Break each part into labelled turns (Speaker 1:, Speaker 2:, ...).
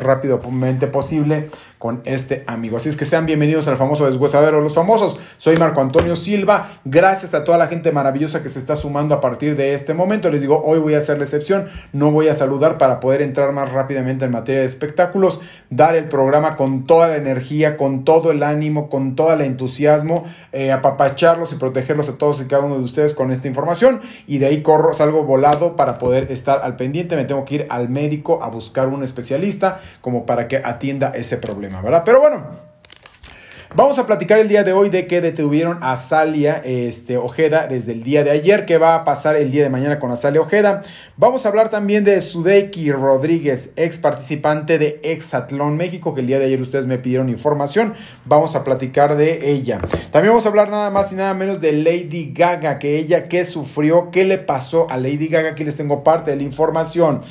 Speaker 1: rápidamente posible con este amigo. Así es que sean bienvenidos al famoso deshuesadero de los famosos. Soy Marco Antonio Silva. Gracias a toda la gente maravillosa que se está sumando a partir de este momento. Les digo, hoy voy a hacer la excepción. No voy a saludar para poder entrar más rápidamente en materia de espectáculos, dar el programa con toda la energía, con todo el ánimo, con todo el entusiasmo, eh, apapacharlos y protegerlos a todos y cada uno de ustedes con esta información. Y de ahí corro, salgo volado para poder estar al pendiente. Me tengo que ir al médico a buscar un especialista como para que atienda ese problema, ¿verdad? Pero bueno. Vamos a platicar el día de hoy de que detuvieron a Salia este, Ojeda desde el día de ayer, que va a pasar el día de mañana con Azalia Ojeda. Vamos a hablar también de Sudeiki Rodríguez, ex participante de Exatlón México, que el día de ayer ustedes me pidieron información. Vamos a platicar de ella. También vamos a hablar nada más y nada menos de Lady Gaga, que ella qué sufrió, qué le pasó a Lady Gaga. Aquí les tengo parte de la información.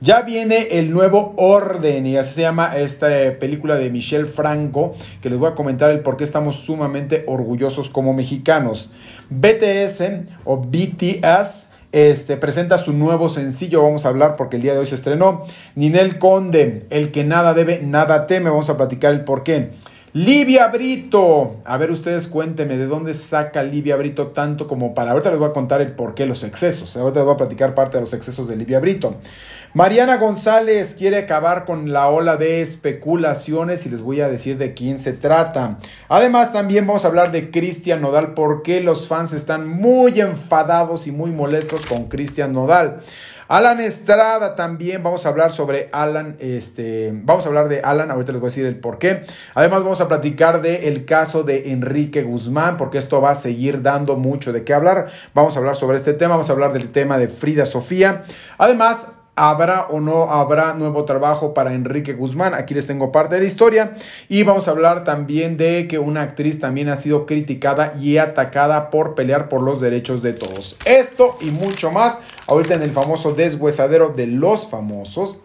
Speaker 1: Ya viene el nuevo orden y así se llama esta película de Michelle Franco, que les voy a comentar el por qué estamos sumamente orgullosos como mexicanos. BTS o BTS este, presenta su nuevo sencillo, vamos a hablar porque el día de hoy se estrenó. Ninel Conde, el que nada debe, nada teme, vamos a platicar el por qué. Livia Brito. A ver, ustedes cuéntenme de dónde saca Livia Brito tanto como para. Ahorita les voy a contar el por qué los excesos. Ahorita les voy a platicar parte de los excesos de Livia Brito. Mariana González quiere acabar con la ola de especulaciones y les voy a decir de quién se trata. Además, también vamos a hablar de Cristian Nodal, porque los fans están muy enfadados y muy molestos con Cristian Nodal. Alan Estrada también, vamos a hablar sobre Alan, este, vamos a hablar de Alan, ahorita les voy a decir el por qué. Además vamos a platicar del el caso de Enrique Guzmán, porque esto va a seguir dando mucho de qué hablar. Vamos a hablar sobre este tema, vamos a hablar del tema de Frida Sofía. Además, ¿Habrá o no habrá nuevo trabajo para Enrique Guzmán? Aquí les tengo parte de la historia. Y vamos a hablar también de que una actriz también ha sido criticada y atacada por pelear por los derechos de todos. Esto y mucho más ahorita en el famoso deshuesadero de los famosos.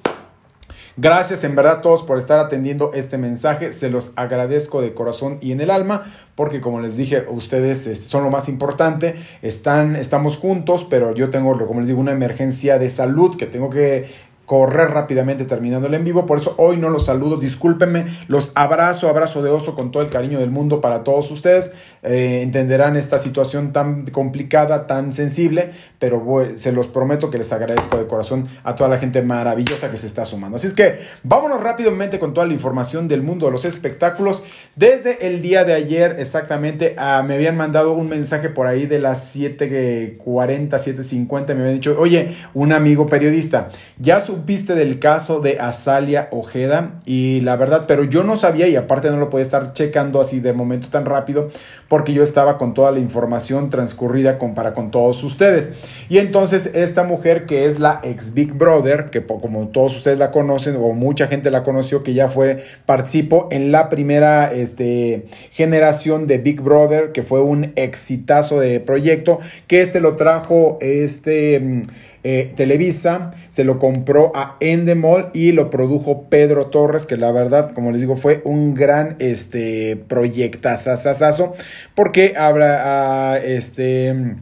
Speaker 1: Gracias en verdad a todos por estar atendiendo este mensaje. Se los agradezco de corazón y en el alma porque como les dije, ustedes este, son lo más importante. Están, estamos juntos, pero yo tengo, como les digo, una emergencia de salud que tengo que correr rápidamente terminando el en vivo. Por eso hoy no los saludo, discúlpenme, los abrazo, abrazo de oso con todo el cariño del mundo para todos ustedes. Eh, entenderán esta situación tan complicada, tan sensible, pero se los prometo que les agradezco de corazón a toda la gente maravillosa que se está sumando. Así es que vámonos rápidamente con toda la información del mundo de los espectáculos. Desde el día de ayer exactamente ah, me habían mandado un mensaje por ahí de las 7.40, 7.50, me habían dicho, oye, un amigo periodista, ya su supiste del caso de Azalia Ojeda y la verdad, pero yo no sabía y aparte no lo podía estar checando así de momento tan rápido porque yo estaba con toda la información transcurrida con, para con todos ustedes. Y entonces esta mujer que es la ex Big Brother, que como todos ustedes la conocen o mucha gente la conoció, que ya fue, participó en la primera este, generación de Big Brother, que fue un exitazo de proyecto, que este lo trajo este... Eh, Televisa, se lo compró a Endemol y lo produjo Pedro Torres, que la verdad, como les digo, fue un gran este, proyectazazazazo, porque habla, este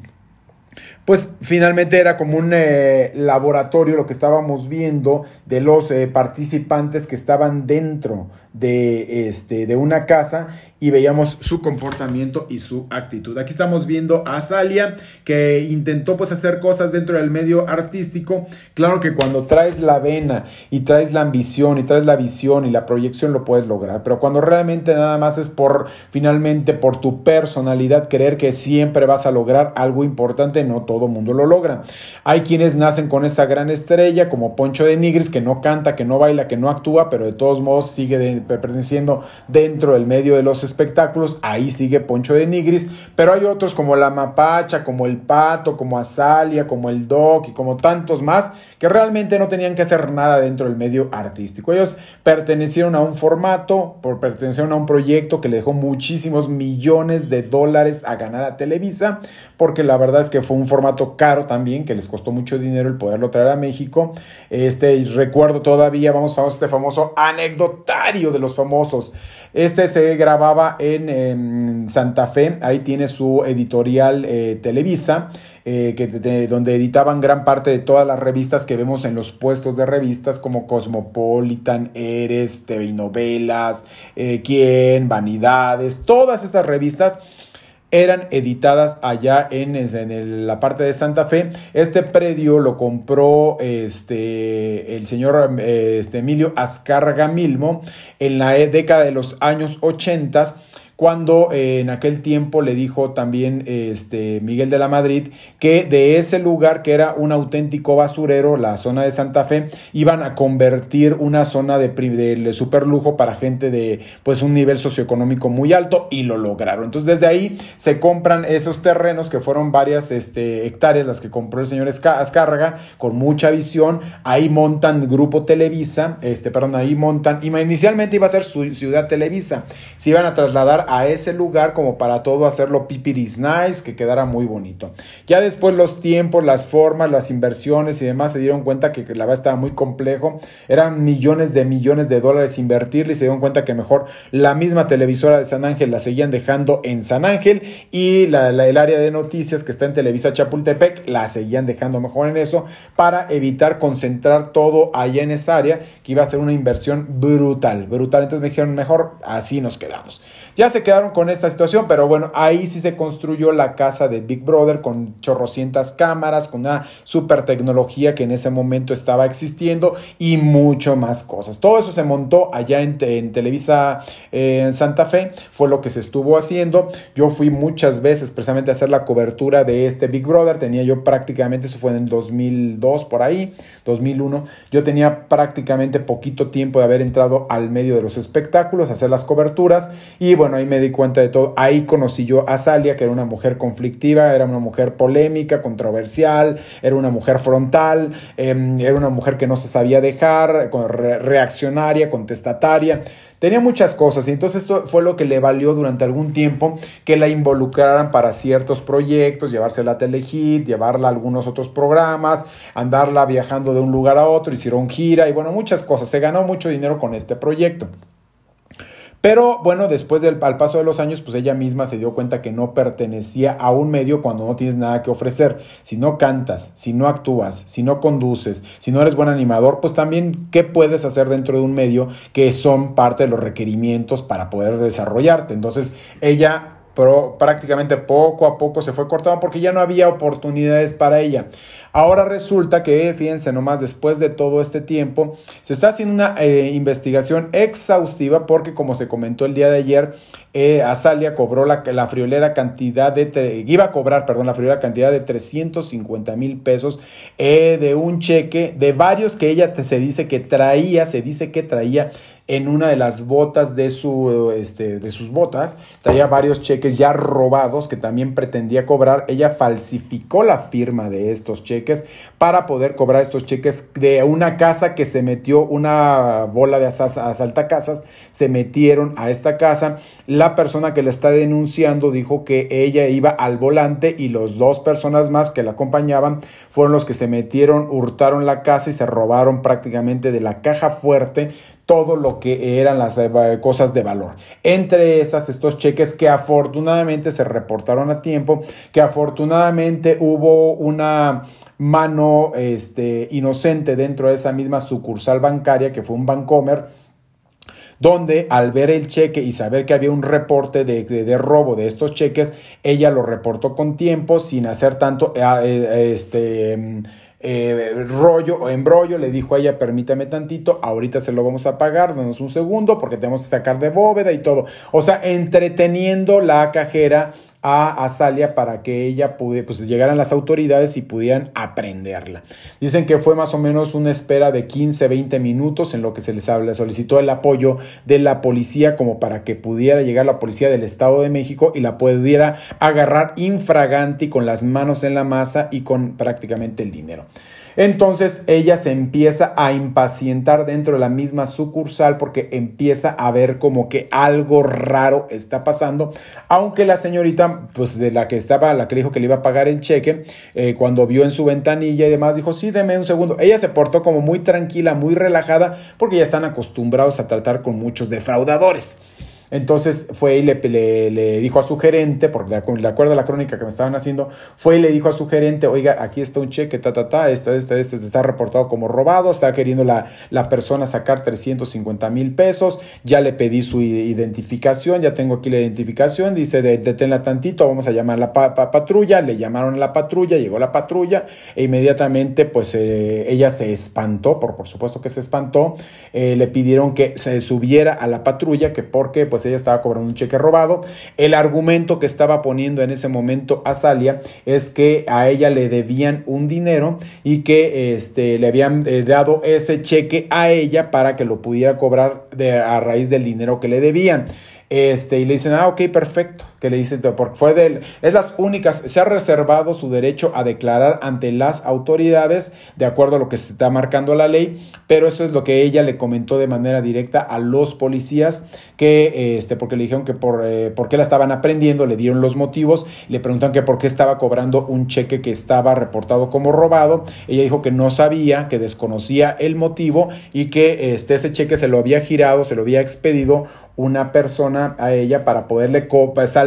Speaker 1: pues finalmente era como un eh, laboratorio lo que estábamos viendo de los eh, participantes que estaban dentro de, este, de una casa y veíamos su comportamiento y su actitud. Aquí estamos viendo a Salia que intentó pues hacer cosas dentro del medio artístico. Claro que cuando traes la vena y traes la ambición y traes la visión y la proyección lo puedes lograr, pero cuando realmente nada más es por finalmente por tu personalidad creer que siempre vas a lograr algo importante, no todo mundo lo logra. Hay quienes nacen con esa gran estrella como Poncho de Nigris que no canta, que no baila, que no actúa, pero de todos modos sigue perteneciendo dentro del medio de los espectáculos, ahí sigue Poncho de Nigris, pero hay otros como La Mapacha, como El Pato, como Azalia, como El Doc y como tantos más que realmente no tenían que hacer nada dentro del medio artístico. Ellos pertenecieron a un formato, por pertenecieron a un proyecto que le dejó muchísimos millones de dólares a ganar a Televisa, porque la verdad es que fue un formato caro también, que les costó mucho dinero el poderlo traer a México. Este, recuerdo todavía, vamos a este famoso anecdotario de los famosos. Este se grababa en, Santa Fe, ahí tiene su editorial eh, Televisa. Eh, que donde editaban gran parte de todas las revistas que vemos en los puestos de revistas como Cosmopolitan, Eres, TV y Novelas, eh, Quién, Vanidades, todas estas revistas eran editadas allá en, en la parte de Santa Fe. Este predio lo compró este, el señor este, Emilio Azcárraga Milmo en la década de los años 80 cuando eh, en aquel tiempo le dijo también este, Miguel de la Madrid que de ese lugar que era un auténtico basurero, la zona de Santa Fe, iban a convertir una zona de, de super lujo para gente de pues un nivel socioeconómico muy alto y lo lograron. Entonces desde ahí se compran esos terrenos que fueron varias este, hectáreas las que compró el señor Azcárraga con mucha visión. Ahí montan Grupo Televisa, este, perdón, ahí montan, inicialmente iba a ser Ciudad Televisa, se iban a trasladar a ese lugar como para todo hacerlo pipiris nice, que quedara muy bonito. Ya después los tiempos, las formas, las inversiones y demás se dieron cuenta que, la verdad estaba muy complejo. Eran millones de millones de dólares invertirle y se dieron cuenta que mejor la misma televisora de San Ángel la seguían dejando en San Ángel y la, el área de noticias que está en Televisa Chapultepec la seguían dejando mejor en eso para evitar concentrar todo allá en esa área que iba a ser una inversión brutal, brutal. Entonces me dijeron mejor así nos quedamos. Ya se quedaron con esta situación, pero bueno, ahí sí se construyó la casa de Big Brother con chorrocientas cámaras, con una super tecnología que en ese momento estaba existiendo y mucho más cosas. Todo eso se montó allá en, Televisa eh, en Santa Fe, fue lo que se estuvo haciendo. Yo fui muchas veces precisamente a hacer la cobertura de este Big Brother, tenía yo prácticamente, eso fue en el 2002 por ahí, 2001, yo tenía prácticamente poquito tiempo de haber entrado al medio de los espectáculos, hacer las coberturas y bueno, ahí me di cuenta de todo. Ahí conocí yo a Salia, que era una mujer conflictiva, era una mujer polémica, controversial, era una mujer frontal, em, era una mujer que no se sabía dejar, reaccionaria, contestataria. Tenía muchas cosas y entonces esto fue lo que le valió durante algún tiempo que la involucraran para ciertos proyectos, llevársela a Telehit, llevarla a algunos otros programas, andarla viajando de un lugar a otro, hicieron gira y bueno, muchas cosas. Se ganó mucho dinero con este proyecto. Pero bueno, después del al paso de los años, pues ella misma se dio cuenta que no pertenecía a un medio cuando no tienes nada que ofrecer. Si no cantas, si no actúas, si no conduces, si no eres buen animador, pues también qué puedes hacer dentro de un medio que son parte de los requerimientos para poder desarrollarte. Entonces ella prácticamente poco a poco se fue cortando porque ya no había oportunidades para ella. Ahora resulta que, fíjense nomás, después de todo este tiempo, se está haciendo una eh, investigación exhaustiva porque, como se comentó el día de ayer, eh, Azalia cobró la, la, friolera cantidad de, iba a cobrar, perdón, la friolera cantidad de 350 mil pesos eh, de un cheque, de varios que ella se dice que traía, se dice que traía en una de las botas de, su, este, de sus botas, traía varios cheques ya robados que también pretendía cobrar. Ella falsificó la firma de estos cheques para poder cobrar estos cheques de una casa que se metió una bola de asaltacasas, se metieron a esta casa. La persona que le está denunciando dijo que ella iba al volante y los dos personas más que la acompañaban fueron los que se metieron, hurtaron la casa y se robaron prácticamente de la caja fuerte todo lo que eran las eh, cosas de valor. Entre esas, estos cheques que afortunadamente se reportaron a tiempo, que afortunadamente hubo una mano este, inocente dentro de esa misma sucursal bancaria que fue un Bancomer donde al ver el cheque y saber que había un reporte de, robo de estos cheques, ella lo reportó con tiempo, sin hacer tanto eh, eh, este, em, eh, rollo o embrollo, le dijo a ella, permítame tantito, ahorita se lo vamos a pagar, danos un segundo porque tenemos que sacar de bóveda y todo. O sea, entreteniendo la cajera a Azalia para que ella pude, pues llegaran las autoridades y pudieran aprenderla. Dicen que fue más o menos una espera de 15, 20 minutos en lo que se les solicitó el apoyo de la policía como para que pudiera llegar la policía del Estado de México y la pudiera agarrar infraganti con las manos en la masa y con prácticamente el dinero. Entonces ella se empieza a impacientar dentro de la misma sucursal porque empieza a ver como que algo raro está pasando, aunque la señorita, pues de la que estaba, la que dijo que le iba a pagar el cheque, eh, cuando vio en su ventanilla y demás, dijo, sí, deme un segundo. Ella se portó como muy tranquila, muy relajada, porque ya están acostumbrados a tratar con muchos defraudadores. Entonces fue y le, dijo a su gerente, porque de acuerdo a la crónica que me estaban haciendo, fue y le dijo a su gerente, oiga, aquí está un cheque, ta, ta, ta, este, este, este, está reportado como robado, está queriendo la, la persona sacar 350 mil pesos, ya le pedí su identificación, ya tengo aquí la identificación, dice, deténla tantito, vamos a llamar a la patrulla, le llamaron a la patrulla, llegó la patrulla e inmediatamente pues eh, ella se espantó, por, por supuesto que se espantó, eh, le pidieron que se subiera a la patrulla, que porque pues ella estaba cobrando un cheque robado. El argumento que estaba poniendo en ese momento a Salia es que a ella le debían un dinero y que este, le habían eh, dado ese cheque a ella para que lo pudiera cobrar de, a raíz del dinero que le debían. Este, y le dicen, ah, ok, perfecto. Que le dicen, porque fue de él. Es las únicas, se ha reservado su derecho a declarar ante las autoridades de acuerdo a lo que se está marcando la ley, pero eso es lo que ella le comentó de manera directa a los policías, que, este, porque le dijeron que por, eh, qué la estaban aprendiendo, le dieron los motivos, le preguntaron que por qué estaba cobrando un cheque que estaba reportado como robado. Ella dijo que no sabía, que desconocía el motivo y que este, ese cheque se lo había girado, se lo había expedido una persona a ella para poderle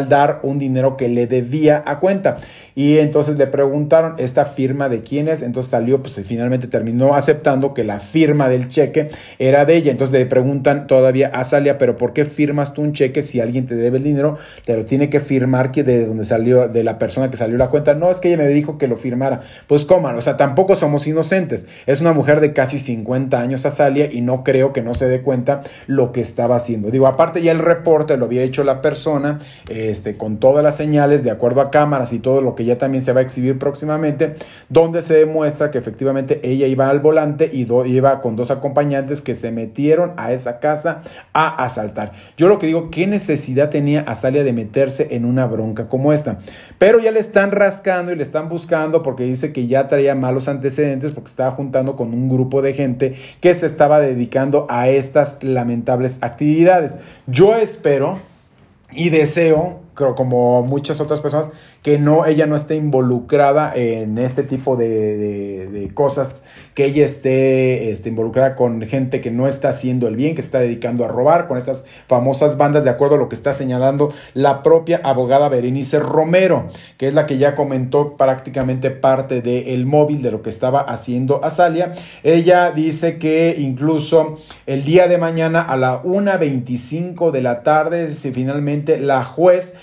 Speaker 1: saldar un dinero que le debía a cuenta. Y entonces le preguntaron esta firma de quién es. Entonces salió, pues finalmente terminó aceptando que la firma del cheque era de ella. Entonces le preguntan todavía a Salia, pero ¿por qué firmas tú un cheque si alguien te debe el dinero? Te lo tiene que firmar que de donde salió, de la persona que salió la cuenta. No, es que ella me dijo que lo firmara. Pues coman, o sea, tampoco somos inocentes. Es una mujer de casi 50 años a Salia y no creo que no se dé cuenta lo que estaba haciendo. Digo, aparte ya el reporte lo había hecho la persona, este, con todas las señales, de acuerdo a cámaras y todo lo que ya también se va a exhibir próximamente, donde se demuestra que efectivamente ella iba al volante y iba con dos acompañantes que se metieron a esa casa a asaltar. Yo lo que digo, ¿qué necesidad tenía Azalia de meterse en una bronca como esta? Pero ya le están rascando y le están buscando porque dice que ya traía malos antecedentes porque estaba juntando con un grupo de gente que se estaba dedicando a estas lamentables actividades. Yo espero y deseo, como muchas otras personas, que no, ella no esté involucrada en este tipo de, cosas, que ella esté, esté, involucrada con gente que no está haciendo el bien, que se está dedicando a robar, con estas famosas bandas, de acuerdo a lo que está señalando la propia abogada Berenice Romero, que es la que ya comentó prácticamente parte del móvil de lo que estaba haciendo Azalia. Ella dice que incluso el día de mañana a la 1.25 de la tarde, si finalmente la juez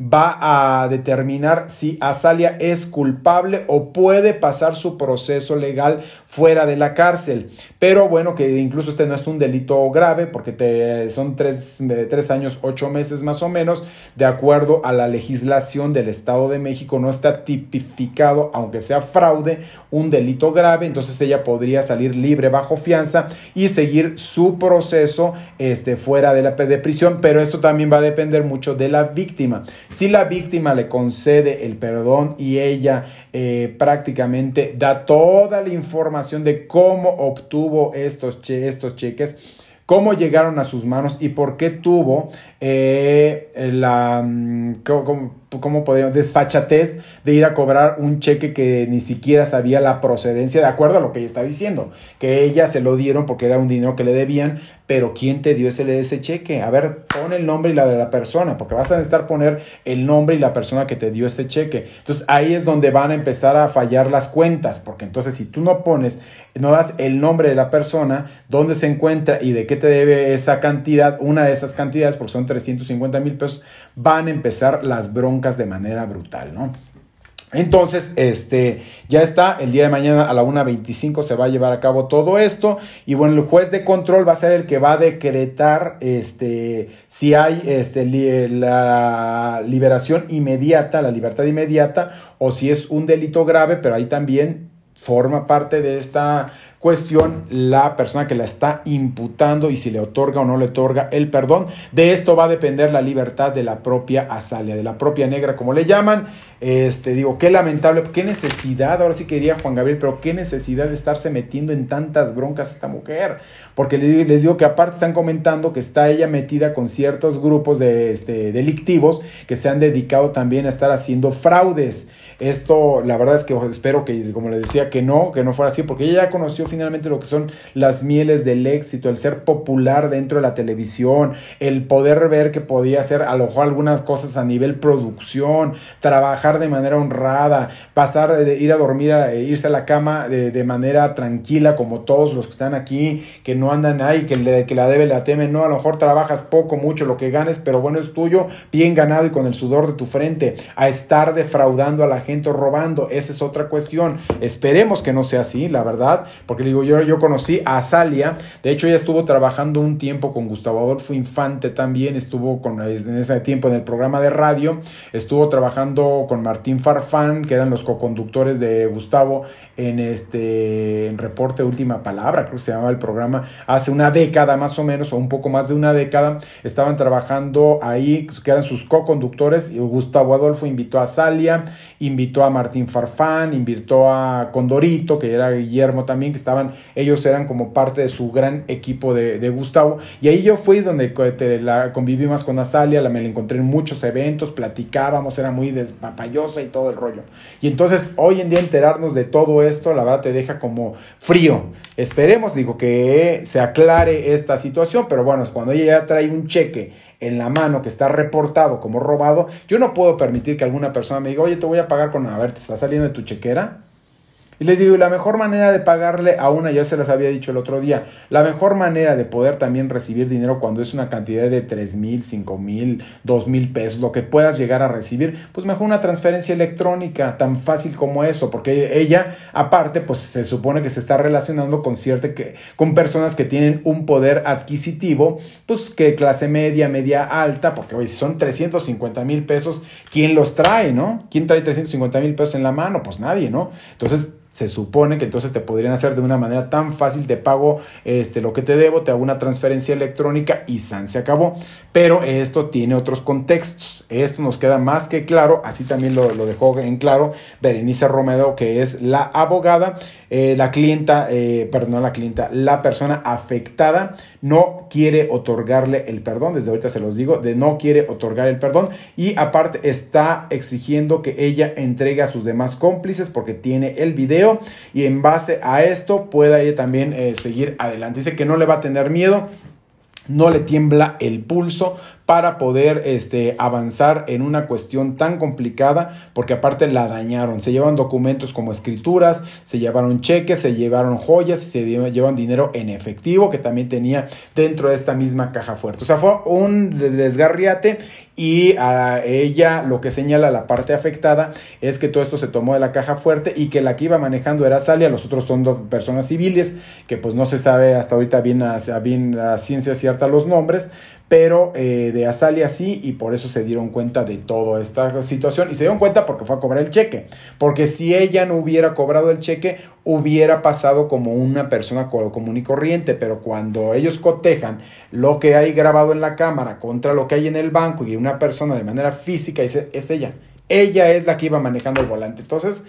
Speaker 1: va a determinar si Azalia es culpable o puede pasar su proceso legal fuera de la cárcel. Pero bueno, que incluso este no es un delito grave porque te, son tres, tres años, ocho meses más o menos, de acuerdo a la legislación del Estado de México, no está tipificado, aunque sea fraude, un delito grave, entonces ella podría salir libre bajo fianza y seguir su proceso este, fuera de la de prisión, pero esto también va a depender mucho de la víctima. Si la víctima le concede el perdón y ella eh, prácticamente da toda la información de cómo obtuvo estos, estos cheques, cómo llegaron a sus manos y por qué tuvo eh, la... Mm, ¿cómo podríamos? Desfachatez de ir a cobrar un cheque que ni siquiera sabía la procedencia, de acuerdo a lo que ella está diciendo, que ella se lo dieron porque era un dinero que le debían, pero ¿quién te dio ese, ese cheque? A ver, pon el nombre y la de la persona, porque vas a necesitar poner el nombre y la persona que te dio ese cheque. Entonces ahí es donde van a empezar a fallar las cuentas, porque entonces si tú no pones, no das el nombre de la persona, dónde se encuentra y de qué te debe esa cantidad, una de esas cantidades, porque son 350 mil pesos, van a empezar las broncas de manera brutal, ¿no? Entonces, este, ya está, el día de mañana a la 1.25 se va a llevar a cabo todo esto y bueno, el juez de control va a ser el que va a decretar este, si hay este, la liberación inmediata, la libertad inmediata o si es un delito grave, pero ahí también forma parte de esta cuestión la persona que la está imputando y si le otorga o no le otorga el perdón. De esto va a depender la libertad de la propia Azalia, de la propia negra, como le llaman. Este, digo, qué lamentable, qué necesidad, ahora sí quería Juan Gabriel, pero qué necesidad de estarse metiendo en tantas broncas esta mujer. Porque les digo que aparte están comentando que está ella metida con ciertos grupos de, este, delictivos que se han dedicado también a estar haciendo fraudes. Esto, la verdad es que espero que, como les decía, que no, que no fuera así, porque ella ya conoció finalmente lo que son las mieles del éxito, el ser popular dentro de la televisión, el poder ver que podía hacer a lo mejor algunas cosas a nivel producción, trabajar de manera honrada, pasar de ir a dormir, a, irse a la cama de, de manera tranquila como todos los que están aquí, que no andan ahí, que, le, que la debe la teme, no, a lo mejor trabajas poco, mucho, lo que ganes, pero bueno, es tuyo, bien ganado y con el sudor de tu frente, a estar defraudando a la gente robando, esa es otra cuestión. Esperemos que no sea así, la verdad, porque digo, yo, yo conocí a Salia, de hecho ella estuvo trabajando un tiempo con Gustavo Adolfo Infante también, estuvo con, en ese tiempo en el programa de radio, estuvo trabajando con Martín Farfán, que eran los coconductores de Gustavo en este Reporte Última Palabra, creo que se llamaba el programa, hace una década más o menos, o un poco más de una década, estaban trabajando ahí, que eran sus co-conductores, y Gustavo Adolfo invitó a Salia, invitó a Martín Farfán, invitó a Condorito, que era Guillermo también, que estaban, ellos eran como parte de su gran equipo de, de Gustavo, y ahí yo fui donde la, conviví más con Azalia, la, me la encontré en muchos eventos, platicábamos, era muy despapayosa y todo el rollo. Y entonces hoy en día enterarnos de todo esto, la verdad te deja como frío. Esperemos, digo, que se aclare esta situación, pero bueno, cuando ella ya trae un cheque en la mano que está reportado como robado, yo no puedo permitir que alguna persona me diga, oye, te voy a pagar con, a ver, te está saliendo de tu chequera. Y les digo, la mejor manera de pagarle a una, ya se las había dicho el otro día, la mejor manera de poder también recibir dinero cuando es una cantidad de 3 mil, 5 mil, 2 mil pesos, lo que puedas llegar a recibir, pues mejor una transferencia electrónica, tan fácil como eso, porque ella, aparte, pues se supone que se está relacionando con cierta que, con personas que tienen un poder adquisitivo, pues que clase media, media alta, porque hoy son 350 mil pesos, ¿quién los trae, no? ¿Quién trae 350 mil pesos en la mano? Pues nadie, ¿no? Entonces, se supone que entonces te podrían hacer de una manera tan fácil, te pago este, lo que te debo, te hago una transferencia electrónica y San se acabó. Pero esto tiene otros contextos. Esto nos queda más que claro, así también lo, dejó en claro Berenice Romero, que es la abogada, eh, la clienta, eh, perdón, la clienta, la persona afectada no quiere otorgarle el perdón, desde ahorita se los digo, de no quiere otorgar el perdón y aparte está exigiendo que ella entregue a sus demás cómplices porque tiene el video y en base a esto pueda ella también eh, seguir adelante. Dice que no le va a tener miedo, no le tiembla el pulso para poder este, avanzar en una cuestión tan complicada, porque aparte la dañaron. Se llevan documentos como escrituras, se llevaron cheques, se llevaron joyas, se llevan dinero en efectivo que también tenía dentro de esta misma caja fuerte. O sea, fue un desgarriate y a ella lo que señala la parte afectada es que todo esto se tomó de la caja fuerte y que la que iba manejando era Salia, los otros son dos personas civiles, que pues no se sabe hasta ahorita bien bien a ciencia cierta los nombres, pero eh, de Azalia sí y por eso se dieron cuenta de toda esta situación. Y se dieron cuenta porque fue a cobrar el cheque, porque si ella no hubiera cobrado el cheque hubiera pasado como una persona común y corriente, pero cuando ellos cotejan lo que hay grabado en la cámara contra lo que hay en el banco y una persona de manera física dice es ella, ella es la que iba manejando el volante, entonces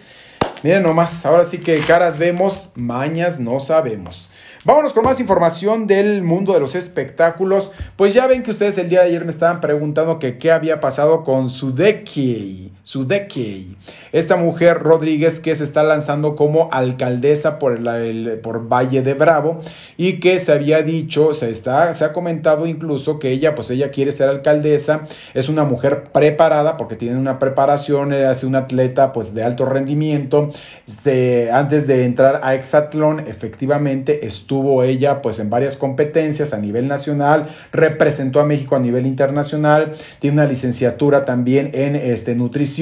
Speaker 1: miren nomás, ahora sí que caras vemos, mañas no sabemos. Vámonos con más información del mundo de los espectáculos. Pues ya ven que ustedes el día de ayer me estaban preguntando qué había pasado con Sudeki. Sudeki. Esta mujer Rodríguez que se está lanzando como alcaldesa por, el, por Valle de Bravo y que se había dicho, se, está, se ha comentado incluso que ella, pues ella quiere ser alcaldesa. Es una mujer preparada porque tiene una preparación, es una atleta pues de alto rendimiento. Se, antes de entrar a Exatlón, efectivamente estuvo ella pues en varias competencias a nivel nacional, representó a México a nivel internacional, tiene una licenciatura también en este, nutrición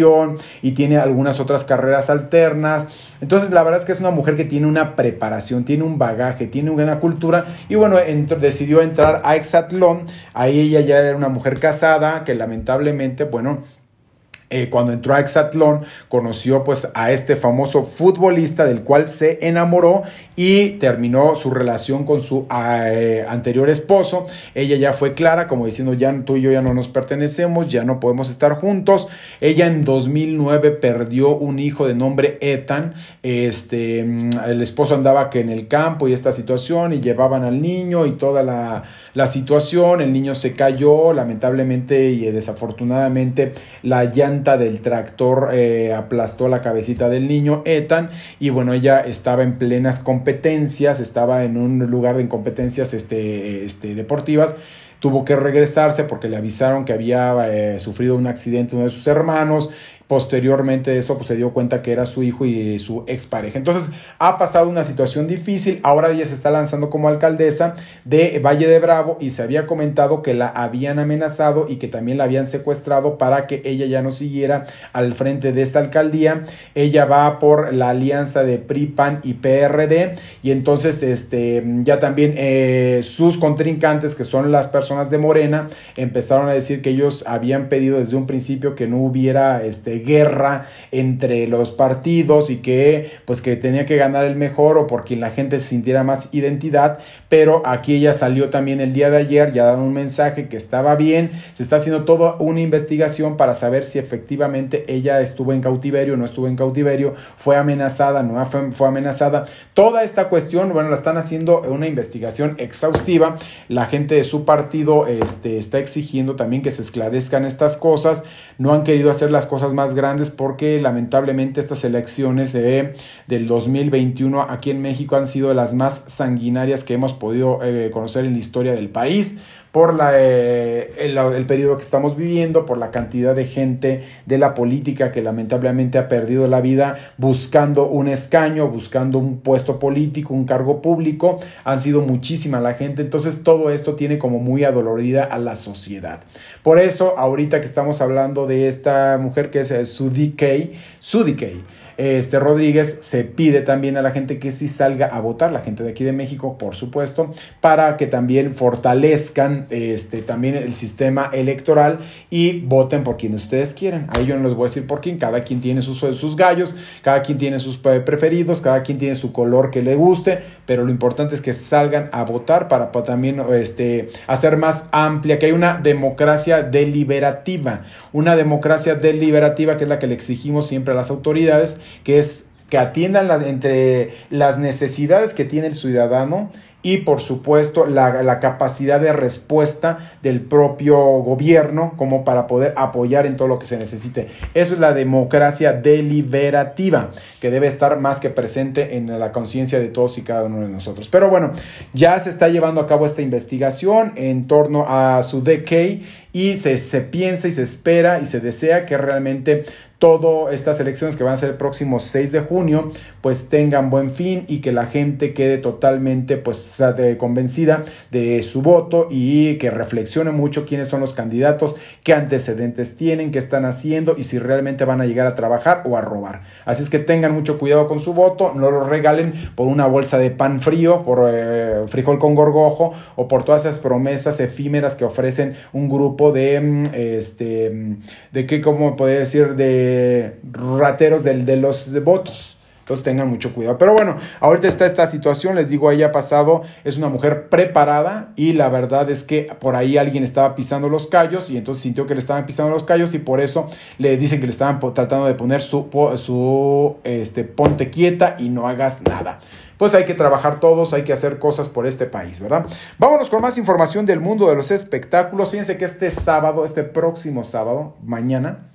Speaker 1: y tiene algunas otras carreras alternas. Entonces la verdad es que es una mujer que tiene una preparación, tiene un bagaje, tiene una cultura y bueno, decidió entrar a Exatlón. Ahí ella ya era una mujer casada que lamentablemente, bueno, eh, cuando entró a Exatlón, conoció pues a este famoso futbolista del cual se enamoró y terminó su relación con su eh, anterior esposo. Ella ya fue clara, como diciendo, ya tú y yo ya no nos pertenecemos, ya no podemos estar juntos. Ella en 2009 perdió un hijo de nombre Ethan. Este, mm, el esposo andaba que en el campo y esta situación y llevaban al niño y toda la, la situación. El niño se cayó, lamentablemente y desafortunadamente la llanta del tractor eh, aplastó la cabecita del niño Ethan y bueno, ella estaba en plenas competencias, estaba en un lugar de competencias este, este, deportivas tuvo que regresarse porque le avisaron que había eh, sufrido un accidente uno de sus hermanos Posteriormente eso, pues se dio cuenta que era su hijo y su expareja. Entonces, ha pasado una situación difícil. Ahora ella se está lanzando como alcaldesa de Valle de Bravo y se había comentado que la habían amenazado y que también la habían secuestrado para que ella ya no siguiera al frente de esta alcaldía. Ella va por la alianza de PRI, PAN y PRD y entonces este, ya también eh, sus contrincantes, que son las personas de Morena, empezaron a decir que ellos habían pedido desde un principio que no hubiera este, guerra entre los partidos y que pues que tenía que ganar el mejor o por quien la gente sintiera más identidad, pero aquí ella salió también el día de ayer, ya dando un mensaje que estaba bien, se está haciendo toda una investigación para saber si efectivamente ella estuvo en cautiverio, no estuvo en cautiverio, fue amenazada, no fue, amenazada. Toda esta cuestión, bueno, la están haciendo una investigación exhaustiva. La gente de su partido este, está exigiendo también que se esclarezcan estas cosas. No han querido hacer las cosas más grandes porque lamentablemente estas elecciones de, del 2021 aquí en México han sido las más sanguinarias que hemos podido eh, conocer en la historia del país por la, eh, el, periodo que estamos viviendo, por la cantidad de gente de la política que lamentablemente ha perdido la vida buscando un escaño, buscando un puesto político, un cargo público. Han sido muchísima la gente, entonces todo esto tiene como muy adolorida a la sociedad. Por eso, ahorita que estamos hablando de esta mujer que es eh, Sudi Kay, Sudi Kay, este Rodríguez se pide también a la gente que sí salga a votar, la gente de aquí de México, por supuesto, para que también fortalezcan este, también el sistema electoral y voten por quien ustedes quieran. Ahí yo no les voy a decir por quién, cada quien tiene sus, sus gallos, cada quien tiene sus preferidos, cada quien tiene su color que le guste, pero lo importante es que salgan a votar para, también este, hacer más amplia, que hay una democracia deliberativa, una democracia deliberativa que es la que le exigimos siempre a las autoridades que es que atiendan entre las necesidades que tiene el ciudadano y por supuesto la, capacidad de respuesta del propio gobierno como para poder apoyar en todo lo que se necesite. Eso es la democracia deliberativa que debe estar más que presente en la conciencia de todos y cada uno de nosotros. Pero bueno, ya se está llevando a cabo esta investigación en torno a su decay y se, se piensa y se espera y se desea que realmente todas estas elecciones que van a ser el próximo 6 de junio, pues tengan buen fin y que la gente quede totalmente pues convencida de su voto y que reflexione mucho quiénes son los candidatos, qué antecedentes tienen, qué están haciendo y si realmente van a llegar a trabajar o a robar. Así es que tengan mucho cuidado con su voto, no lo regalen por una bolsa de pan frío, por eh, frijol con gorgojo o por todas esas promesas efímeras que ofrecen un grupo de, mm, este, de qué, cómo podría decir, de rateros de, de los votos. Entonces tengan mucho cuidado. Pero bueno, ahorita está esta situación, les digo, ella ha pasado, es una mujer preparada y la verdad es que por ahí alguien estaba pisando los callos y entonces sintió que le estaban pisando los callos y por eso le dicen que le estaban tratando de poner su, su este, ponte quieta y no hagas nada. Pues hay que trabajar todos, hay que hacer cosas por este país, ¿verdad? Vámonos con más información del mundo de los espectáculos. Fíjense que este sábado, este próximo sábado, mañana,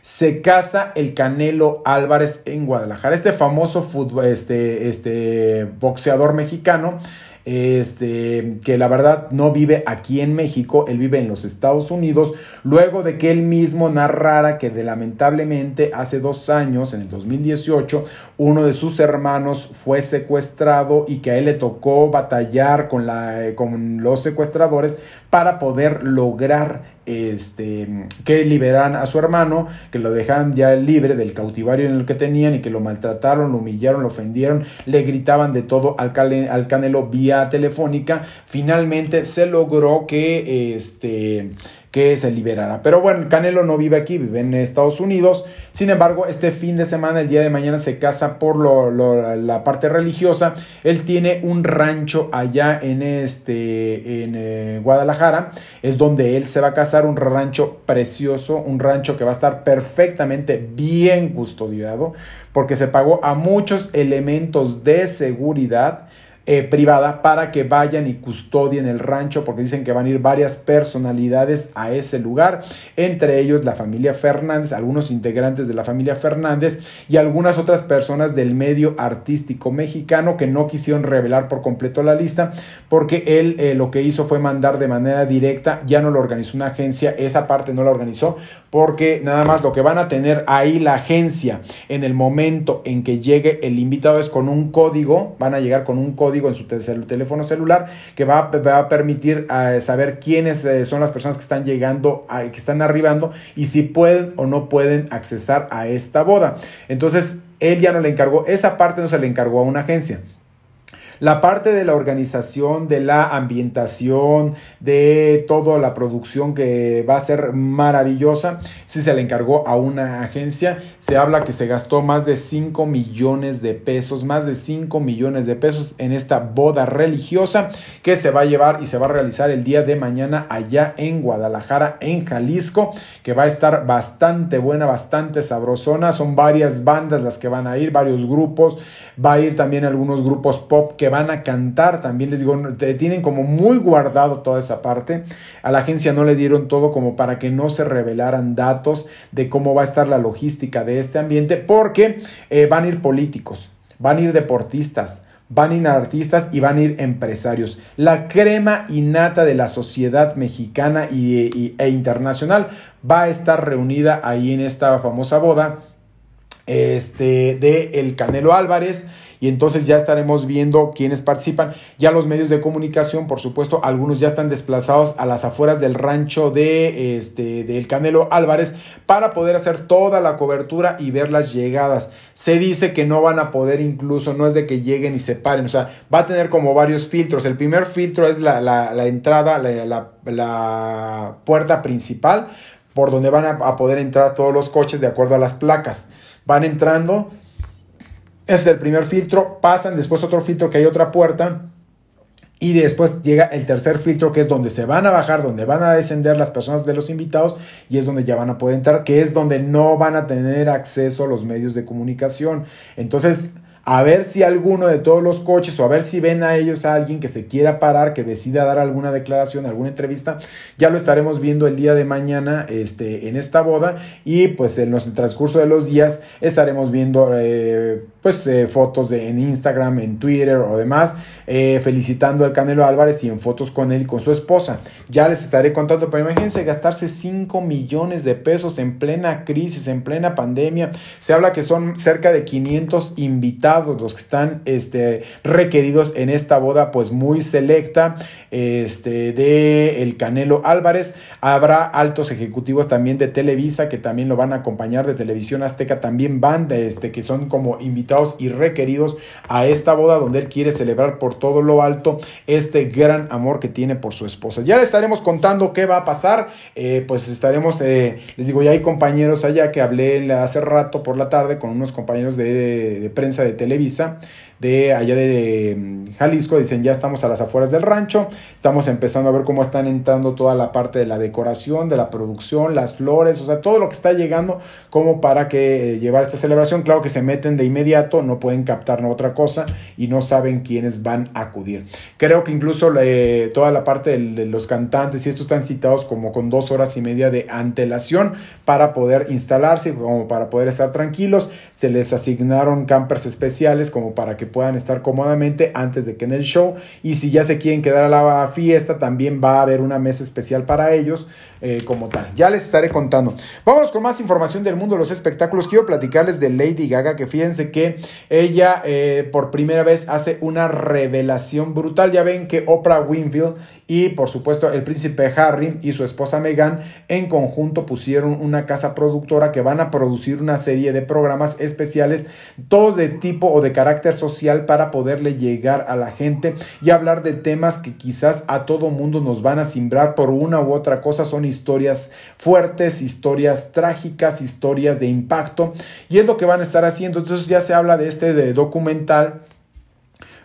Speaker 1: se casa el Canelo Álvarez en Guadalajara. Este famoso este, este boxeador mexicano este, que la verdad no vive aquí en México, él vive en los Estados Unidos, luego de que él mismo narrara que de, lamentablemente hace dos años, en el 2018, uno de sus hermanos fue secuestrado y que a él le tocó batallar con, la, con los secuestradores para poder lograr este, que liberaran a su hermano, que lo dejaran ya libre del cautivario en el que tenían y que lo maltrataron, lo humillaron, lo ofendieron, le gritaban de todo al, al Canelo vía telefónica. Finalmente se logró que este que se liberará. Pero bueno, Canelo no vive aquí, vive en Estados Unidos. Sin embargo, este fin de semana, el día de mañana, se casa por la parte religiosa. Él tiene un rancho allá en, este, en eh, Guadalajara. Es donde él se va a casar, un rancho precioso, un rancho que va a estar perfectamente bien custodiado, porque se pagó a muchos elementos de seguridad eh, privada para que vayan y custodien el rancho porque dicen que van a ir varias personalidades a ese lugar, entre ellos la familia Fernández, algunos integrantes de la familia Fernández y algunas otras personas del medio artístico mexicano que no quisieron revelar por completo la lista porque él eh, lo que hizo fue mandar de manera directa, ya no lo organizó una agencia, esa parte no la organizó porque nada más lo que van a tener ahí la agencia en el momento en que llegue el invitado es con un código, van a llegar con un código en su teléfono celular que va, a permitir eh, saber quiénes eh, son las personas que están llegando, que están arribando y si pueden o no pueden accesar a esta boda. Entonces, él ya no le encargó, esa parte no se le encargó a una agencia. La parte de la organización, de la ambientación, de toda la producción que va a ser maravillosa, si se le encargó a una agencia. Se habla que se gastó más de 5 millones de pesos, más de 5 millones de pesos en esta boda religiosa que se va a llevar y se va a realizar el día de mañana allá en Guadalajara, en Jalisco, que va a estar bastante buena, bastante sabrosona. Son varias bandas las que van a ir, varios grupos. Va a ir también algunos grupos pop que van a cantar también. Les digo, tienen como muy guardado toda esa parte. A la agencia no le dieron todo como para que no se revelaran datos de cómo va a estar la logística de este ambiente, porque eh, van a ir políticos, van a ir deportistas, van a ir artistas y van a ir empresarios. La crema innata de la sociedad mexicana y, e internacional va a estar reunida ahí en esta famosa boda este, de El Canelo Álvarez y entonces ya estaremos viendo quiénes participan. Ya los medios de comunicación, por supuesto, algunos ya están desplazados a las afueras del rancho de este del Canelo Álvarez para poder hacer toda la cobertura y ver las llegadas. Se dice que no van a poder incluso, no es de que lleguen y se paren, o sea, va a tener como varios filtros. El primer filtro es la, la, entrada, la, la, puerta principal por donde van a, a poder entrar todos los coches de acuerdo a las placas. Van entrando ese es el primer filtro. Pasan después otro filtro que hay otra puerta. Y después llega el tercer filtro, que es donde se van a bajar, donde van a descender las personas de los invitados y es donde ya van a poder entrar, que es donde no van a tener acceso a los medios de comunicación. Entonces, a ver si alguno de todos los coches o a ver si ven a ellos a alguien que se quiera parar, que decida dar alguna declaración, alguna entrevista, ya lo estaremos viendo el día de mañana este, en esta boda y pues en el transcurso de los días estaremos viendo eh, pues eh, fotos en Instagram, en Twitter o demás, eh, felicitando al Canelo Álvarez y en fotos con él y con su esposa. Ya les estaré contando, pero imagínense gastarse 5 millones de pesos en plena crisis, en plena pandemia. Se habla que son cerca de 500 invitados los que están este, requeridos en esta boda pues muy selecta este, de el Canelo Álvarez. Habrá altos ejecutivos también de Televisa que también lo van a acompañar de Televisión Azteca, también van de este, que son como invitados y requeridos a esta boda donde él quiere celebrar por todo lo alto este gran amor que tiene por su esposa. Ya le estaremos contando qué va a pasar, eh, pues estaremos, eh, les digo, ya hay compañeros allá que hablé hace rato por la tarde con unos compañeros de, prensa de Televisa de allá de mm, Jalisco, dicen ya estamos a las afueras del rancho, estamos empezando a ver cómo están entrando toda la parte de la decoración, de la producción, las flores, o sea, todo lo que está llegando como para que eh, llevar esta celebración, claro que se meten de inmediato, no pueden captar otra cosa y no saben quiénes van a acudir. Creo que incluso eh, toda la parte de, los cantantes y estos están citados como con dos horas y media de antelación para poder instalarse, como para poder estar tranquilos, se les asignaron campers especiales como para que puedan estar cómodamente antes de que en el show. Y si ya se quieren quedar a la fiesta, también va a haber una mesa especial para ellos eh, como tal. Ya les estaré contando. Vamos con más información del mundo de los espectáculos. Quiero platicarles de Lady Gaga, que fíjense que ella eh, por primera vez hace una revelación brutal. Ya ven que Oprah Winfield y por supuesto el príncipe Harry y su esposa Meghan en conjunto pusieron una casa productora que van a producir una serie de programas especiales, todos de tipo o de carácter social para poderle llegar a la gente y hablar de temas que quizás a todo mundo nos van a simbrar por una u otra cosa. Son historias fuertes, historias trágicas, historias de impacto y es lo que van a estar haciendo. Entonces ya se habla de este de documental